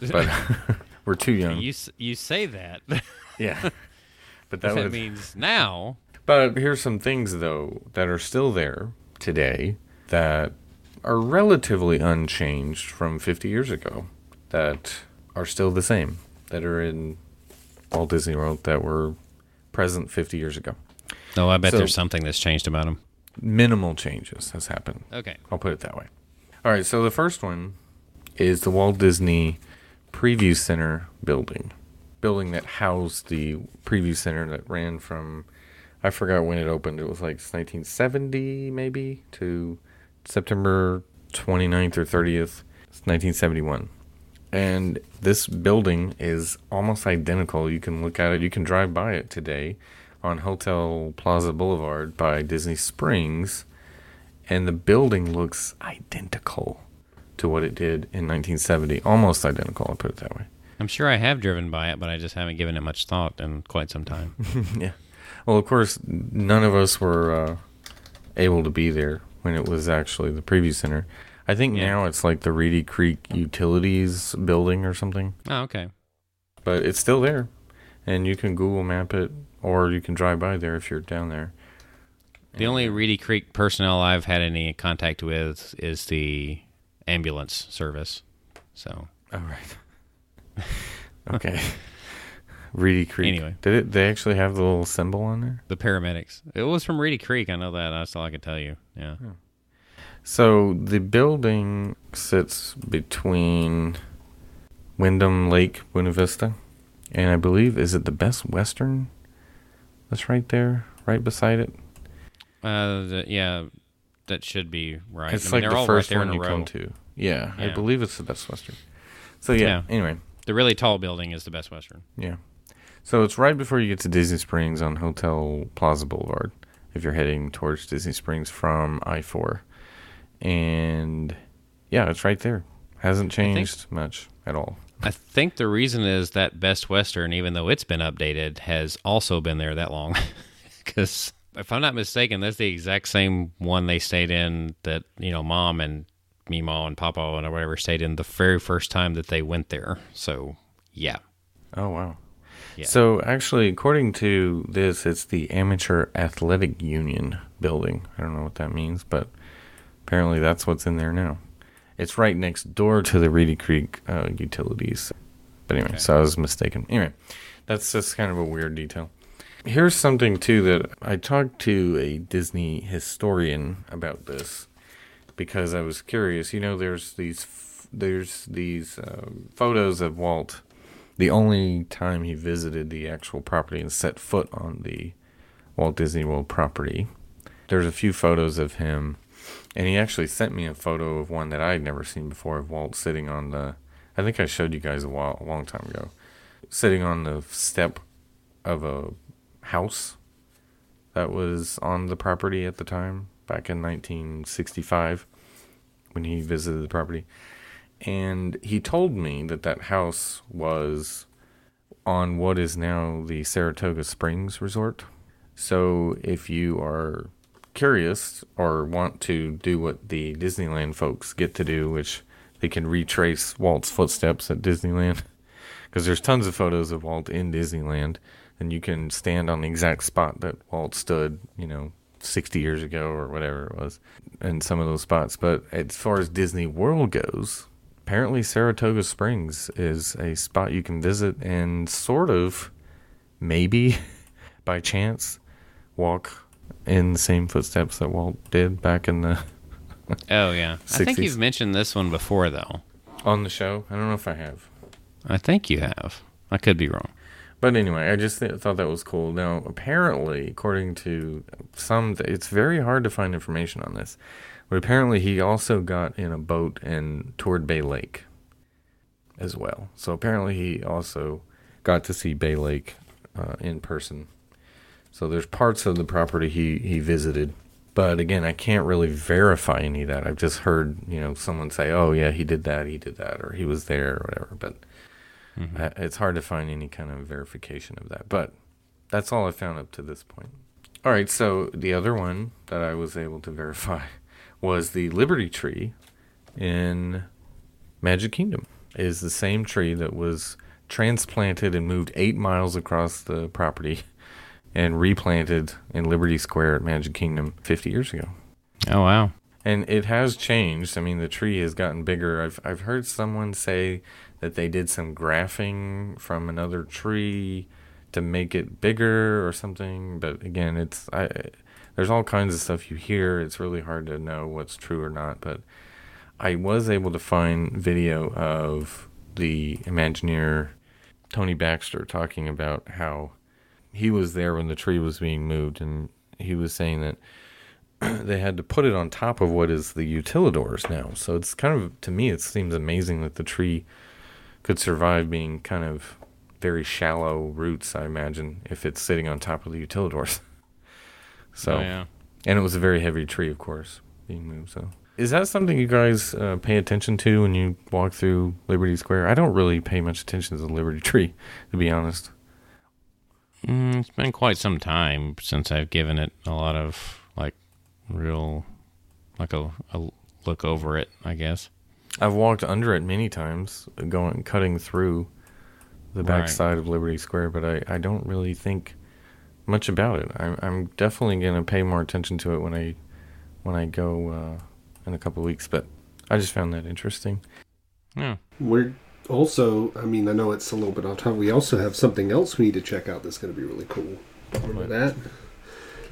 Speaker 1: But we're too young.
Speaker 2: you you say that.
Speaker 1: Yeah. But that
Speaker 2: that means now.
Speaker 1: But here's some things though that are still there today that are relatively unchanged from 50 years ago that are still the same that are in Walt Disney World that were present 50 years ago.
Speaker 2: No, I bet
Speaker 1: So-
Speaker 2: there's something that's changed about them.
Speaker 1: Minimal changes has happened.
Speaker 2: Okay.
Speaker 1: I'll put it that way. All right, so the first one is the Walt Disney Preview Center building. Building that housed the Preview Center that ran from, I forgot when it opened. It was like 1970 maybe to September 29th or 30th, 1971. And this building is almost identical. You can look at it, you can drive by it today on Hotel Plaza Boulevard by Disney Springs and the building looks identical to what it did in 1970 almost identical i'll put it that way
Speaker 2: I'm sure I have driven by it, but I just haven't given it much thought in quite some time.
Speaker 1: yeah well of course none of us were uh, able to be there when it was actually the preview center i think
Speaker 2: Yeah.
Speaker 1: now it's like the reedy creek utilities building or something
Speaker 2: oh, okay.
Speaker 1: but it's still there and you can google map it or you can drive by there if you're down there
Speaker 2: The only Reedy Creek personnel I've had any contact with is the ambulance service. So
Speaker 1: All right. okay reedy creek
Speaker 2: Anyway.
Speaker 1: did it they actually have the little symbol on there
Speaker 2: the paramedics. It was from Reedy Creek. I know that. That's all I can tell you. Yeah.
Speaker 1: So the building sits between Wyndham Lake, Buena Vista, and I believe is it the Best Western? That's right there, right beside it.
Speaker 2: Uh, the, yeah, that should be right.
Speaker 1: It's
Speaker 2: I mean,
Speaker 1: like
Speaker 2: they're
Speaker 1: the
Speaker 2: all
Speaker 1: first
Speaker 2: right there
Speaker 1: one you
Speaker 2: row.
Speaker 1: come to. Yeah, I believe it's the Best Western. So yeah,
Speaker 2: Yeah.
Speaker 1: Anyway,
Speaker 2: The really tall building is the Best Western.
Speaker 1: yeah. So it's right before you get to Disney Springs on Hotel Plaza Boulevard. If you're heading towards Disney Springs from I four, and yeah, it's right there. Hasn't
Speaker 2: think-
Speaker 1: changed much at all.
Speaker 2: I think the reason is that Best Western, even though it's been updated, has also been there that long. Because if I'm not mistaken, that's the exact same one they stayed in that you know, Mom and Meemaw and Papa and whatever stayed in the very first time that they went there. So yeah,
Speaker 1: Oh wow.
Speaker 2: Yeah.
Speaker 1: So actually, according to this, it's the Amateur Athletic Union building. I don't know what that means, but apparently that's what's in there now. It's right next door to the Reedy Creek uh, utilities. But anyway,
Speaker 2: Okay.
Speaker 1: so I was mistaken. Anyway, that's just kind of a weird detail. Here's something too that I talked to a Disney historian about this because I was curious. You know, there's these f- there's these um, photos of Walt. The only time he visited the actual property and set foot on the Walt Disney World property, there's a few photos of him, and he actually sent me a photo of one that I had never seen before of Walt sitting on the. I think I showed you guys a while, a long time ago, sitting on the step of a house that was on the property at the time back in 1965 when he visited the property and he told me that that house was on what is now the Saratoga Springs Resort. So if you are curious or want to do what the Disneyland folks get to do, which they can retrace Walt's footsteps at Disneyland, because there's tons of photos of Walt in Disneyland, and you can stand on the exact spot that Walt stood, you know, 60 years ago or whatever it was, in some of those spots. But as far as Disney World goes, apparently Saratoga Springs is a spot you can visit and sort of, maybe by chance, walk in the same footsteps that Walt did back in the
Speaker 2: Oh yeah, I think you've mentioned this one before though.
Speaker 1: on the show. I don't know if I have.
Speaker 2: I think you have. I could be wrong.
Speaker 1: But anyway, I just th- thought that was cool. Now, apparently, according to some, it's very hard to find information on this. But apparently, he also got in a boat and toured Bay Lake as well. So apparently, he also got to see Bay Lake uh, in person. So there's parts of the property he, he visited. But again, I can't really verify any of that. I've just heard, you know, someone say, oh, yeah, he did that, he did that, or he was there, or whatever. But uh, it's hard to find any kind of verification of that. But that's all I found up to this point. All right, so the other one that I was able to verify was the Liberty Tree in Magic Kingdom. It is the same tree that was transplanted and moved eight miles across the property and replanted in Liberty Square at Magic Kingdom 50 years ago.
Speaker 2: Oh wow.
Speaker 1: And it has changed. I mean, the tree has gotten bigger. I've I've heard someone say that they did some grafting from another tree to make it bigger or something. But again, it's I there's all kinds of stuff you hear. It's really hard to know what's true or not. But I was able to find video of the Imagineer Tony Baxter talking about how he was there when the tree was being moved, and he was saying that they had to put it on top of what is the utilidors now. So it's kind of to me it seems amazing that the tree could survive being kind of very shallow roots, I imagine, if it's sitting on top of the utilidors. so
Speaker 2: Oh, yeah.
Speaker 1: and it was a very heavy tree, of course, being moved. So is that something you guys uh, pay attention to when you walk through Liberty Square? I don't really pay much attention to the Liberty Tree, to be honest.
Speaker 2: Mm, it's been quite some time since I've given it a lot of like real, like a, a look over it. I guess.
Speaker 1: I've walked under it many times, going cutting through the
Speaker 2: Right.
Speaker 1: backside of Liberty Square, but I, I don't really think much about it. I'm I'm definitely gonna pay more attention to it when I when I go uh, in a couple of weeks. But I just found that interesting.
Speaker 2: Yeah.
Speaker 3: We're also, I mean, I know it's a little bit off topic. We also have something else we need to check out that's going to be really cool. Remember
Speaker 1: What?
Speaker 3: that?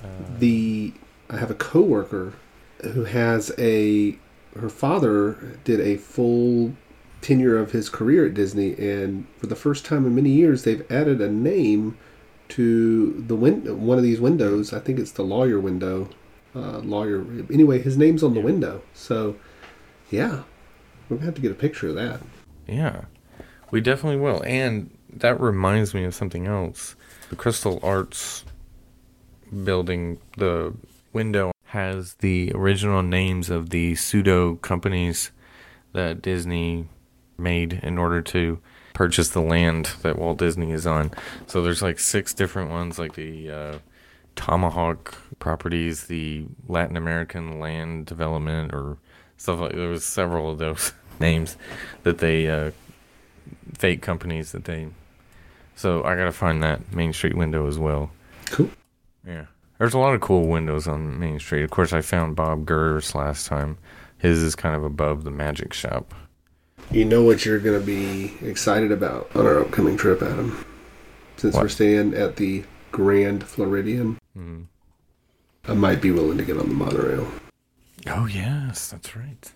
Speaker 1: Uh,
Speaker 3: The I have a coworker who has a her father did a full tenure of his career at Disney, and for the first time in many years, they've added a name to the win- one of these windows. I think it's the lawyer window. Uh, lawyer. Anyway, his name's on the window. So, yeah, we're gonna have to get a picture of that.
Speaker 1: Yeah, we definitely will. And that reminds me of something else. The Crystal Arts building, the window has the original names of the pseudo companies that Disney made in order to purchase the land that Walt Disney is on. So there's like six different ones, like the uh, Tomahawk properties, the Latin American land development, or stuff like. There was several of those names that they uh, fake companies that they. So I gotta find that Main Street window as well.
Speaker 3: Cool.
Speaker 1: Yeah, there's a lot of cool windows on Main Street. Of course, I found Bob Gurr's last time. His is kind of above the magic shop.
Speaker 3: You know what you're going to be excited about on our upcoming trip, Adam? Since
Speaker 1: What?
Speaker 3: we're staying at the Grand Floridian,
Speaker 1: Mm.
Speaker 3: I might be willing to get on the monorail.
Speaker 1: Oh yes, that's right.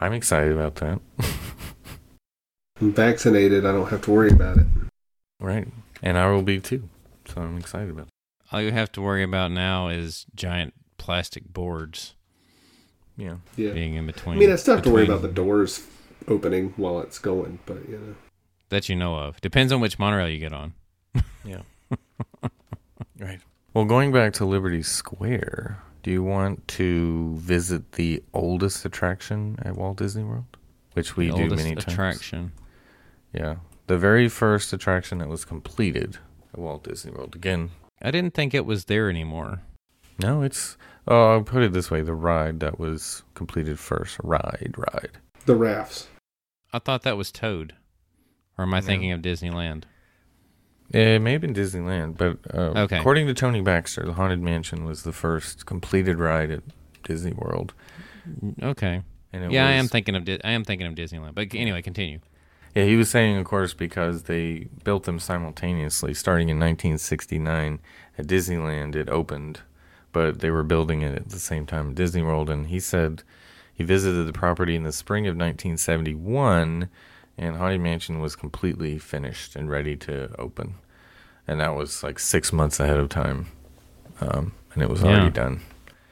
Speaker 1: I'm excited about that.
Speaker 3: I'm vaccinated. I don't have to worry about it.
Speaker 1: right. And I will be too. So I'm excited about it.
Speaker 2: All you have to worry about now is giant plastic boards
Speaker 1: Yeah.
Speaker 3: Yeah.
Speaker 2: being in between.
Speaker 3: I mean, I still have to worry about the doors opening while it's going, but you know.
Speaker 2: that you know of. Depends on which monorail you get on. Yeah.
Speaker 1: right. Well, going back to Liberty Square, do you want to visit the oldest attraction at Walt Disney World? Which we
Speaker 2: the
Speaker 1: do
Speaker 2: oldest
Speaker 1: many times.
Speaker 2: attraction.
Speaker 1: Yeah. The very first attraction that was completed at Walt Disney World. Again,
Speaker 2: I didn't think it was there anymore.
Speaker 1: no, it's, oh, I'll put it this way the ride that was completed first. Ride, ride.
Speaker 3: The rafts.
Speaker 2: I thought that was Toad. Or am I
Speaker 1: No.
Speaker 2: thinking of Disneyland?
Speaker 1: It may have been Disneyland, but uh,
Speaker 2: Okay.
Speaker 1: according to Tony Baxter, the Haunted Mansion was the first completed ride at Disney World.
Speaker 2: Okay.
Speaker 1: And it
Speaker 2: Yeah, I am thinking of Di- I am thinking of Disneyland. But anyway, continue.
Speaker 1: Yeah, he was saying, of course, because they built them simultaneously, starting in 1969 at Disneyland. It opened, but they were building it at the same time at Disney World. And he said he visited the property in the spring of 1971, and Haunted Mansion was completely finished and ready to open. And that was like six months ahead of time, um, and it was
Speaker 2: Yeah.
Speaker 1: already done.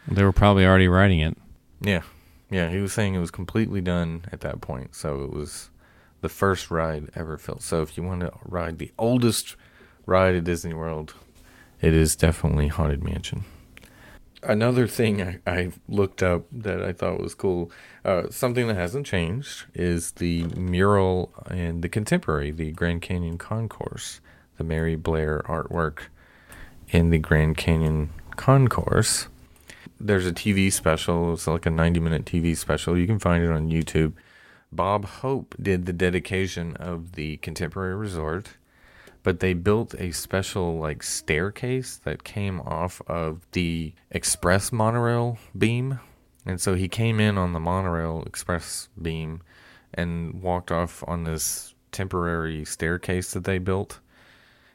Speaker 2: They were probably already writing it.
Speaker 1: Yeah, yeah. He was saying it was completely done at that point. So it was the first ride ever built. So if you want to ride the oldest ride at Disney World, it is definitely Haunted Mansion. Another thing I, I looked up that I thought was cool, uh, something that hasn't changed, is the mural in the contemporary, the Grand Canyon Concourse, the Mary Blair artwork in the Grand Canyon Concourse there's a TV special. It's like a 90 minute TV special. You can find it on YouTube. Bob Hope did the dedication of the Contemporary Resort, but they built a special like staircase that came off of the express monorail beam. And so he came in on the monorail express beam and walked off on this temporary staircase that they built.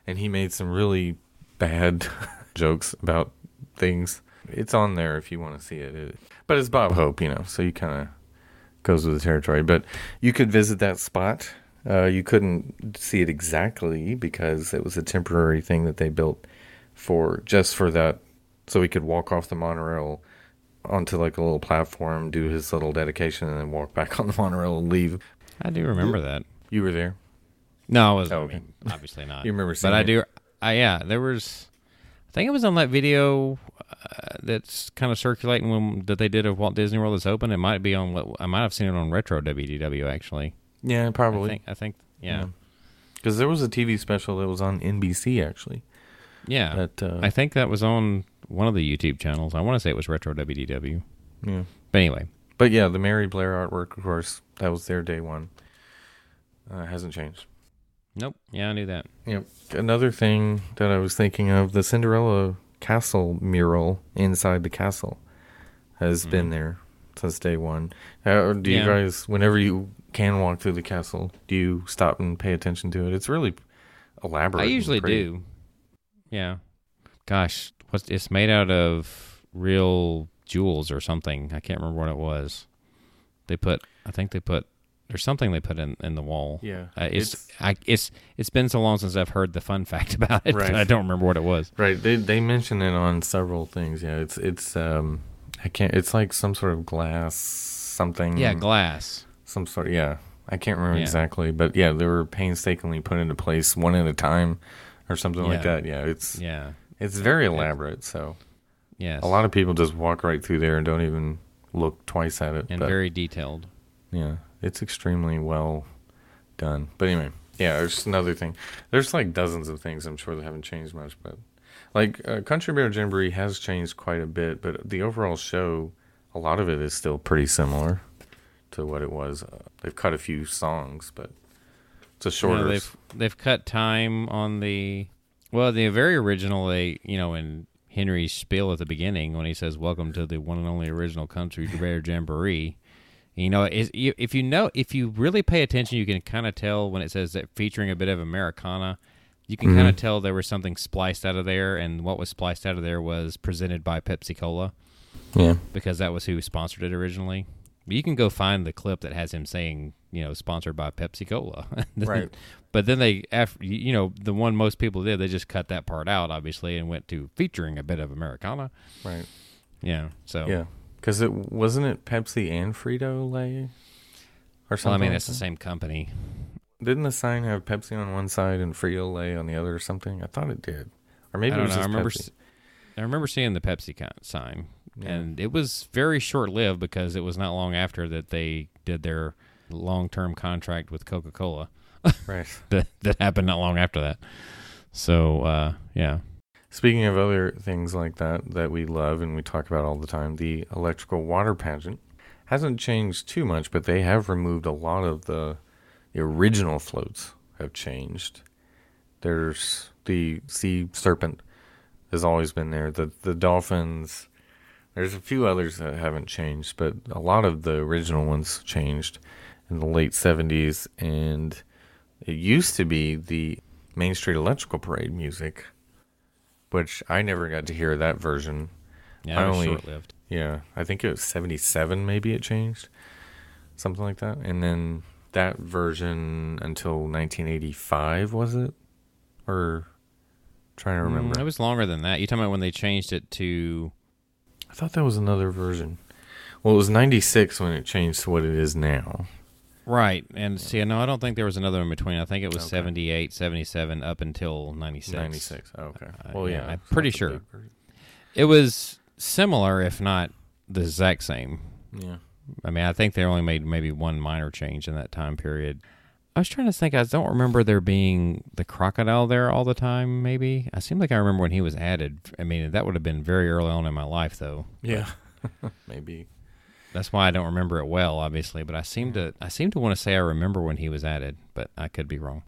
Speaker 1: And he made some really bad jokes about things. It's on there if you want to see it. it but it's Bob Hope, you know, so you kind of goes with the territory. But you could visit that spot. Uh, you couldn't see it exactly because it was a temporary thing that they built for just for that, so he could walk off the monorail onto like a little platform, do his little dedication, and then walk back on the monorail and leave.
Speaker 2: I do remember that.
Speaker 1: You were there.
Speaker 2: No, I was
Speaker 1: Oh,
Speaker 2: I mean, obviously not.
Speaker 1: You remember
Speaker 2: but
Speaker 1: seeing
Speaker 2: I do. I yeah, there was. I think it was on that video uh, that's kind of circulating when that they did of Walt Disney World is open. It might be on what I might have seen it on Retro WDW actually.
Speaker 1: Yeah,
Speaker 2: I
Speaker 1: probably.
Speaker 2: think. I think. Yeah.
Speaker 1: Because there was a TV special that was on NBC actually.
Speaker 2: Yeah.
Speaker 1: That uh,
Speaker 2: I think that was on one of the YouTube channels. I want to say it was Retro WDW.
Speaker 1: yeah.
Speaker 2: But anyway,
Speaker 1: But yeah, the Mary Blair artwork, of course, that was their day one. Uh, hasn't changed.
Speaker 2: nope. Yeah, I knew that.
Speaker 1: Yep. Another thing that I was thinking of, the Cinderella castle mural inside the castle has been there since day one. Do you
Speaker 2: Yeah.
Speaker 1: guys, whenever you can walk through the castle, do you stop and pay attention to it? It's really elaborate.
Speaker 2: I usually do. Yeah. Gosh, what's it's made out of real jewels or something. I can't remember what it was. They put I think they put there's something they put in in the wall.
Speaker 1: Yeah.
Speaker 2: Uh, it's I it's it's been so long since I've heard the fun fact about it.
Speaker 1: Right.
Speaker 2: I don't remember what it was.
Speaker 1: Right. They they mention it on several things. Yeah. It's it's um I can't. It's like some sort of glass something.
Speaker 2: Yeah, glass.
Speaker 1: Some sort. Yeah. I can't remember
Speaker 2: Yeah.
Speaker 1: exactly, but yeah, they were painstakingly put into place one at a time, or something like that. Yeah. It's
Speaker 2: Yeah.
Speaker 1: it's very elaborate. So
Speaker 2: Yes.
Speaker 1: a lot of people just walk right through there and don't even look twice at it.
Speaker 2: and
Speaker 1: but-
Speaker 2: very detailed.
Speaker 1: Yeah, it's extremely well done. But anyway, yeah, there's another thing. There's like dozens of things I'm sure that haven't changed much, but like uh, Country Bear Jamboree has changed quite a bit, but the overall show, a lot of it is still pretty similar to what it was. Uh, they've cut a few songs, but it's a
Speaker 2: You
Speaker 1: shorter.
Speaker 2: know, they've they've cut time on the well, the very original. They you know in Henry's spiel at the beginning when he says "Welcome to the one and only original Country Bear Jamboree." You know, is, you, if you know, if you really pay attention, you can kind of tell when it says that featuring a bit of Americana. You can kind of tell there was something spliced out of there, and what was spliced out of there was presented by Pepsi Cola
Speaker 1: yeah,
Speaker 2: because that was who sponsored it originally. You can go find the clip that has him saying, you know, sponsored by Pepsi Cola.
Speaker 1: Right.
Speaker 2: But then they, after, you know, the one most people did, they just cut that part out, obviously, and went to featuring a bit of Americana.
Speaker 1: Right.
Speaker 2: Yeah. So,
Speaker 1: Yeah. Because it wasn't it Pepsi and Frito Lay, or something.
Speaker 2: well, I mean,
Speaker 1: like
Speaker 2: it's the same company.
Speaker 1: Didn't the sign have Pepsi on one side and Frito Lay on the other or something? I thought it did, or maybe it was
Speaker 2: know. I remember,
Speaker 1: Pepsi.
Speaker 2: I remember seeing the Pepsi sign,
Speaker 1: Yeah.
Speaker 2: and it was very short lived because it was not long after that they did their long term contract with Coca Cola.
Speaker 1: right.
Speaker 2: that that happened not long after that. So uh, yeah,
Speaker 1: Speaking of other things like that that we love and we talk about all the time, the electrical water pageant hasn't changed too much, but they have removed a lot of the, the original floats have changed. There's the sea serpent has always been there. The the dolphins there's a few others that haven't changed, but a lot of the original ones changed in the late 70s and it used to be the Main Street Electrical Parade music which I never got to hear that version.
Speaker 2: yeah,
Speaker 1: I
Speaker 2: it was
Speaker 1: only-
Speaker 2: short lived.
Speaker 1: Yeah, I think it was 77 maybe it changed. Something like that. And then that version until 1985 was it? Or trying to mm, remember.
Speaker 2: it was longer than that. You talking about when they changed it to?
Speaker 1: I thought that was another version. Well, it was 96 when it changed to what it is now.
Speaker 2: Right, and see, no, I don't think there was another in between. I think it was
Speaker 1: Okay.
Speaker 2: 78, 77, up until 96.
Speaker 1: 96. Oh, okay.
Speaker 2: Uh,
Speaker 1: well,
Speaker 2: yeah,
Speaker 1: yeah.
Speaker 2: I'm pretty sure. It was similar, if not the exact same.
Speaker 1: Yeah.
Speaker 2: I mean, I think they only made maybe one minor change in that time period. I was trying to think. I don't remember there being the crocodile there all the time. Maybe I seem like I remember when he was added. I mean, that would have been very early on in my life, though.
Speaker 1: Yeah. maybe.
Speaker 2: That's why I don't remember it well, obviously. But I seem to, I seem to want to say I remember when he was added, but I could be wrong.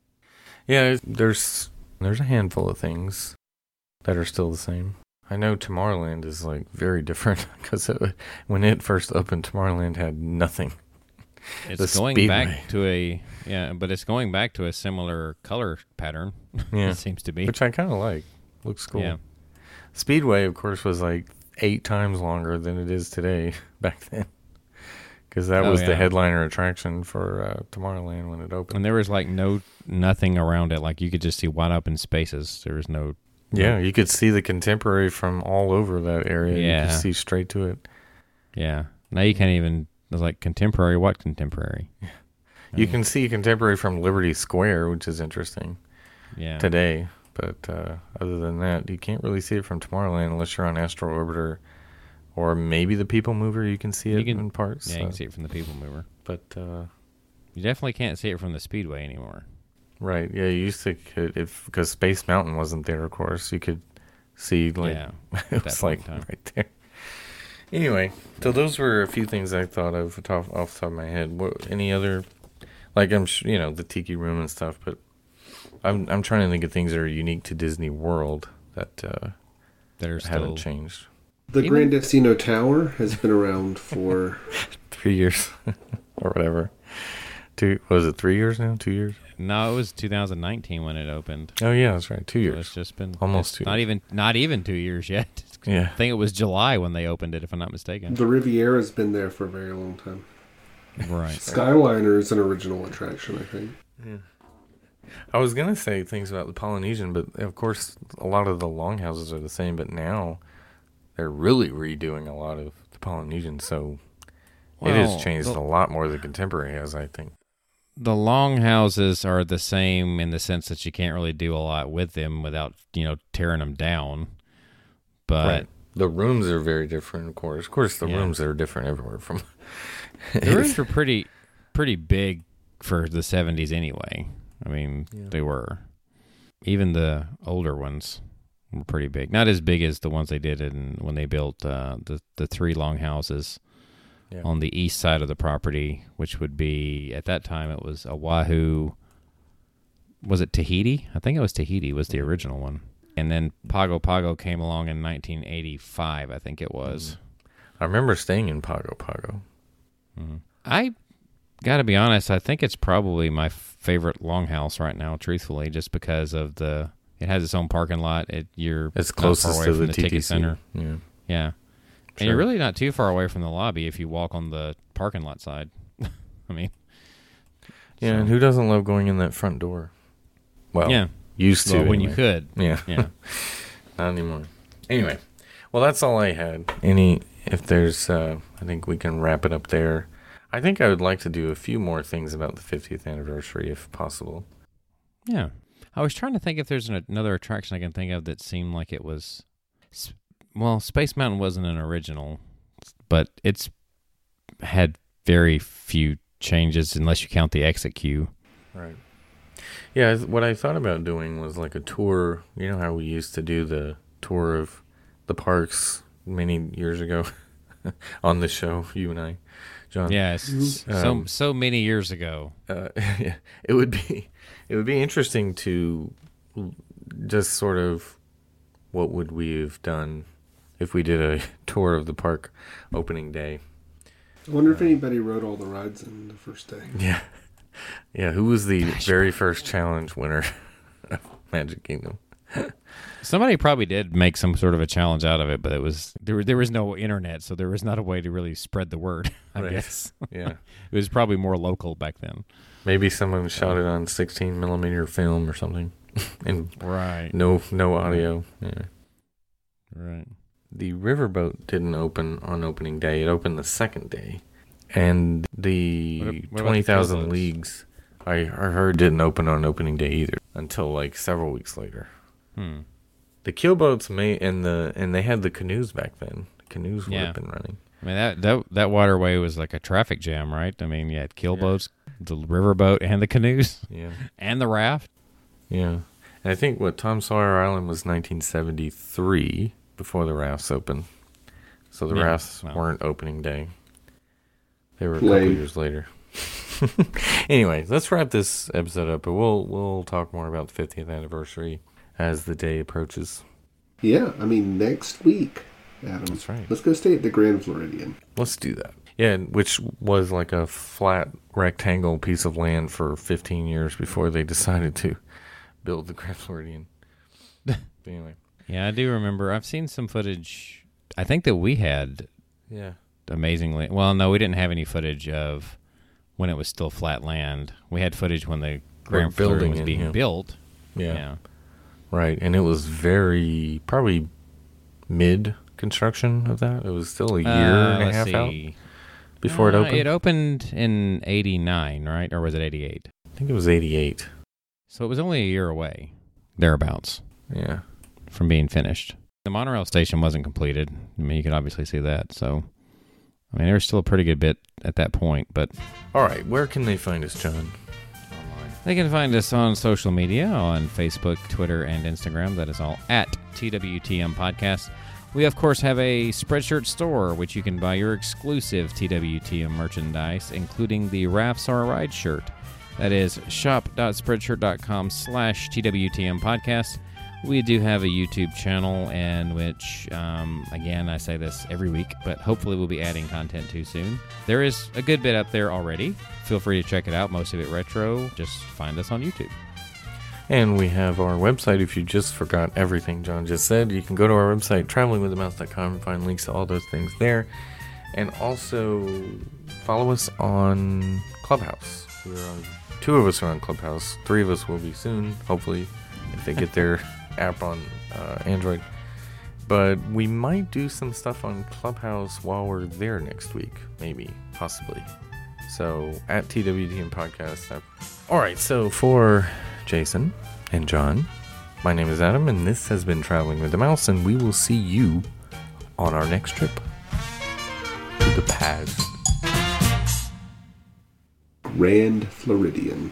Speaker 1: Yeah, there's there's a handful of things that are still the same. I know Tomorrowland is like very different because when it first opened, Tomorrowland had nothing.
Speaker 2: It's
Speaker 1: The
Speaker 2: going
Speaker 1: Speedway.
Speaker 2: back to a yeah, but it's going back to a similar color pattern.
Speaker 1: Yeah,
Speaker 2: It seems to be.
Speaker 1: which I kind of like. Looks cool.
Speaker 2: Yeah.
Speaker 1: Speedway, of course, was like eight times longer than it is today back then, because that
Speaker 2: Oh,
Speaker 1: was the
Speaker 2: yeah.
Speaker 1: headliner attraction for uh, Tomorrowland when it opened.
Speaker 2: And there was like no nothing around it. Like you could just see wide open spaces. There was no
Speaker 1: yeah, you could see the contemporary from all over that area. you
Speaker 2: Yeah.
Speaker 1: could see straight to it.
Speaker 2: Yeah. Now you can't even. It's like contemporary. What contemporary?
Speaker 1: You can see contemporary from Liberty Square, which is interesting.
Speaker 2: Yeah.
Speaker 1: today. But uh, other than that, you can't really see it from Tomorrowland unless you're on Astro Orbiter or maybe the People Mover. You can see
Speaker 2: You
Speaker 1: it
Speaker 2: can-
Speaker 1: in parts.
Speaker 2: Yeah, you
Speaker 1: uh,
Speaker 2: can see it from the People Mover.
Speaker 1: But uh,
Speaker 2: You definitely can't see it from the Speedway anymore.
Speaker 1: right, yeah, you used to could if because Space Mountain wasn't there, of course, you could see like
Speaker 2: yeah.
Speaker 1: it was like
Speaker 2: time.
Speaker 1: right there. Anyway, so those were a few things I thought of off, off the top of my head. What any other like I'm sh- you know the Tiki Room and stuff, but I'm I'm trying to think of things that are unique to Disney World that uh,
Speaker 2: That are
Speaker 1: haven't
Speaker 2: still.
Speaker 1: changed.
Speaker 3: The
Speaker 2: Even-
Speaker 3: Gran Destino Tower has been around for
Speaker 1: three years or whatever. Two was it three years now? Two years?
Speaker 2: No, it was 2019 when it opened.
Speaker 1: Oh yeah, that's right. Two
Speaker 2: So
Speaker 1: years.
Speaker 2: it's just been
Speaker 1: Almost two
Speaker 2: Not
Speaker 1: years.
Speaker 2: even not even two years yet.
Speaker 1: Yeah.
Speaker 2: I think it was July when they opened it, if I'm not mistaken.
Speaker 3: the Riviera's been there for a very long time.
Speaker 2: Right.
Speaker 3: Skyliner is an original attraction, I think. Yeah.
Speaker 1: I was gonna say things about the Polynesian, but of course a lot of the longhouses are the same. But now they're really redoing a lot of the Polynesian, so it has changed
Speaker 2: the-
Speaker 1: a lot more than contemporary has. I think.
Speaker 2: the longhouses are the same in the sense that you can't really do a lot with them without you know tearing them down. But
Speaker 1: right. The rooms are very different, of course. Of course, the
Speaker 2: Yeah.
Speaker 1: rooms are different everywhere from.
Speaker 2: the rooms were pretty pretty big for the 70s anyway. I mean,
Speaker 1: Yeah.
Speaker 2: they were. Even the older ones were pretty big. Not as big as the ones they did in when they built uh, the the three longhouses
Speaker 1: Yeah.
Speaker 2: on the east side of the property, which would be at that time it was Oahu. Was it Tahiti? I think it was Tahiti was the original one. And then Pago Pago came along in 1985, I think it was.
Speaker 1: I remember staying in Pago Pago.
Speaker 2: Mhm. I got to be honest. I think it's probably my favorite longhouse right now. Truthfully, just because of the it has its own parking lot. It you're
Speaker 1: It's closest to
Speaker 2: from
Speaker 1: the,
Speaker 2: ticket center.
Speaker 1: Yeah.
Speaker 2: Yeah, And you're really not too far away from the lobby if you walk on the parking lot side. I mean,
Speaker 1: Yeah,
Speaker 2: so-
Speaker 1: and who doesn't love going in that front door? Well,
Speaker 2: yeah.
Speaker 1: Used to
Speaker 2: Well, when you could.
Speaker 1: Yeah,
Speaker 2: Yeah.
Speaker 1: not anymore. Anyway, well, that's all I had. Any, if there's, uh, I think we can wrap it up there. I think I would like to do a few more things about the 50th anniversary, if possible.
Speaker 2: Yeah. I was trying to think if there's an, another attraction I can think of that seemed like it was. Well, Space Mountain wasn't an original, but it's had very few changes unless you count the exit queue.
Speaker 1: Right. Yeah, what I thought about doing was like a tour. You know how we used to do the tour of the parks many years ago on the show, you and I, John.
Speaker 2: Yes.
Speaker 3: Mhm.
Speaker 2: So
Speaker 1: Um,
Speaker 2: so many years ago.
Speaker 1: uh, it would be it would be interesting to just sort of what would we have done if we did a tour of the park opening day.
Speaker 3: I wonder if anybody rode all the rides in the first day.
Speaker 1: Yeah, yeah. Who was the very first challenge winner of Magic Kingdom?
Speaker 2: Somebody probably did make some sort of a challenge out of it, but it was there. There was no internet, so there was not a way to really spread the word. I
Speaker 1: Right.
Speaker 2: guess
Speaker 1: Yeah,
Speaker 2: it was probably more local back then.
Speaker 1: maybe someone shot it on 16 millimeter film or something, and
Speaker 2: Right.
Speaker 1: no no audio. Yeah.
Speaker 2: Right.
Speaker 1: the riverboat didn't open on opening day. It opened the second day, and the
Speaker 2: What what
Speaker 1: twenty thousand
Speaker 2: Keelboats?
Speaker 1: leagues I, I heard didn't open on opening day either until like several weeks later.
Speaker 2: Hmm.
Speaker 1: The keelboats may and the and they had the canoes back then. Canoes would
Speaker 2: Yeah.
Speaker 1: have been running.
Speaker 2: I mean that that that waterway was like a traffic jam, right? I mean, you had keelboats, the riverboat, and the canoes,
Speaker 1: Yeah,
Speaker 2: and the raft.
Speaker 1: yeah. And I think what Tom Sawyer Island was nineteen seventy three before the rafts opened. So the
Speaker 2: Yeah,
Speaker 1: rafts
Speaker 2: well.
Speaker 1: weren't opening day. They were a couple
Speaker 3: Lame.
Speaker 1: years later. anyway, let's wrap this episode up, but we'll we'll talk more about the 50th anniversary as the day approaches.
Speaker 3: Yeah, I mean next week, Adam.
Speaker 1: That's right.
Speaker 3: Let's go stay at the Grand Floridian.
Speaker 1: Let's do that. Yeah, which was like a flat rectangle piece of land for 15 years before they decided to build the Grand Floridian. But anyway,
Speaker 2: Yeah, I do remember. I've seen some footage. I think that we had
Speaker 1: yeah.
Speaker 2: amazingly. Well, no, we didn't have any footage of when it was still flat land. We had footage when the Grand
Speaker 1: building
Speaker 2: was
Speaker 1: it,
Speaker 2: being
Speaker 1: yeah.
Speaker 2: built.
Speaker 1: yeah.
Speaker 2: yeah.
Speaker 1: Right, and it was very probably mid construction of that. It was still a year
Speaker 2: Uh,
Speaker 1: and a half out
Speaker 2: see.
Speaker 1: before it
Speaker 2: Uh,
Speaker 1: opened.
Speaker 2: It opened in '89, right, or was it '88?
Speaker 1: I think it was 88.
Speaker 2: So it was only a year away, thereabouts,
Speaker 1: Yeah.
Speaker 2: from being finished. The monorail station wasn't completed. I mean, you could obviously see that. So, I mean, there was still a pretty good bit at that point, but
Speaker 1: All right, where can they find us, John?
Speaker 2: They can find us on social media on Facebook, Twitter, and Instagram. That is all at TWTM Podcast. We, of course, have a Spreadshirt store, which you can buy your exclusive TWTM merchandise, including the Rafts Are a Ride shirt. That is shop.spreadshirt.com slash TWTM Podcast. We do have a YouTube channel, and which, um, again, I say this every week, but hopefully we'll be adding content too soon. There is a good bit up there already. Feel free to check it out. Most of it retro. Just find us on YouTube.
Speaker 1: And we have our website. If you just forgot everything John just said, you can go to our website, travelingwiththemouse.com, and find links to all those things there. And also follow us on Clubhouse. We're on, two of us are on Clubhouse. Three of us will be soon, hopefully, if they get their app on uh, Android. But we might do some stuff on Clubhouse while we're there next week, maybe, possibly. So at TWTM Podcast. All right, so for Jason and John, my name is Adam, and this has been Traveling with the Mouse, and we will see you on our next trip to the past.
Speaker 3: Grand Floridian.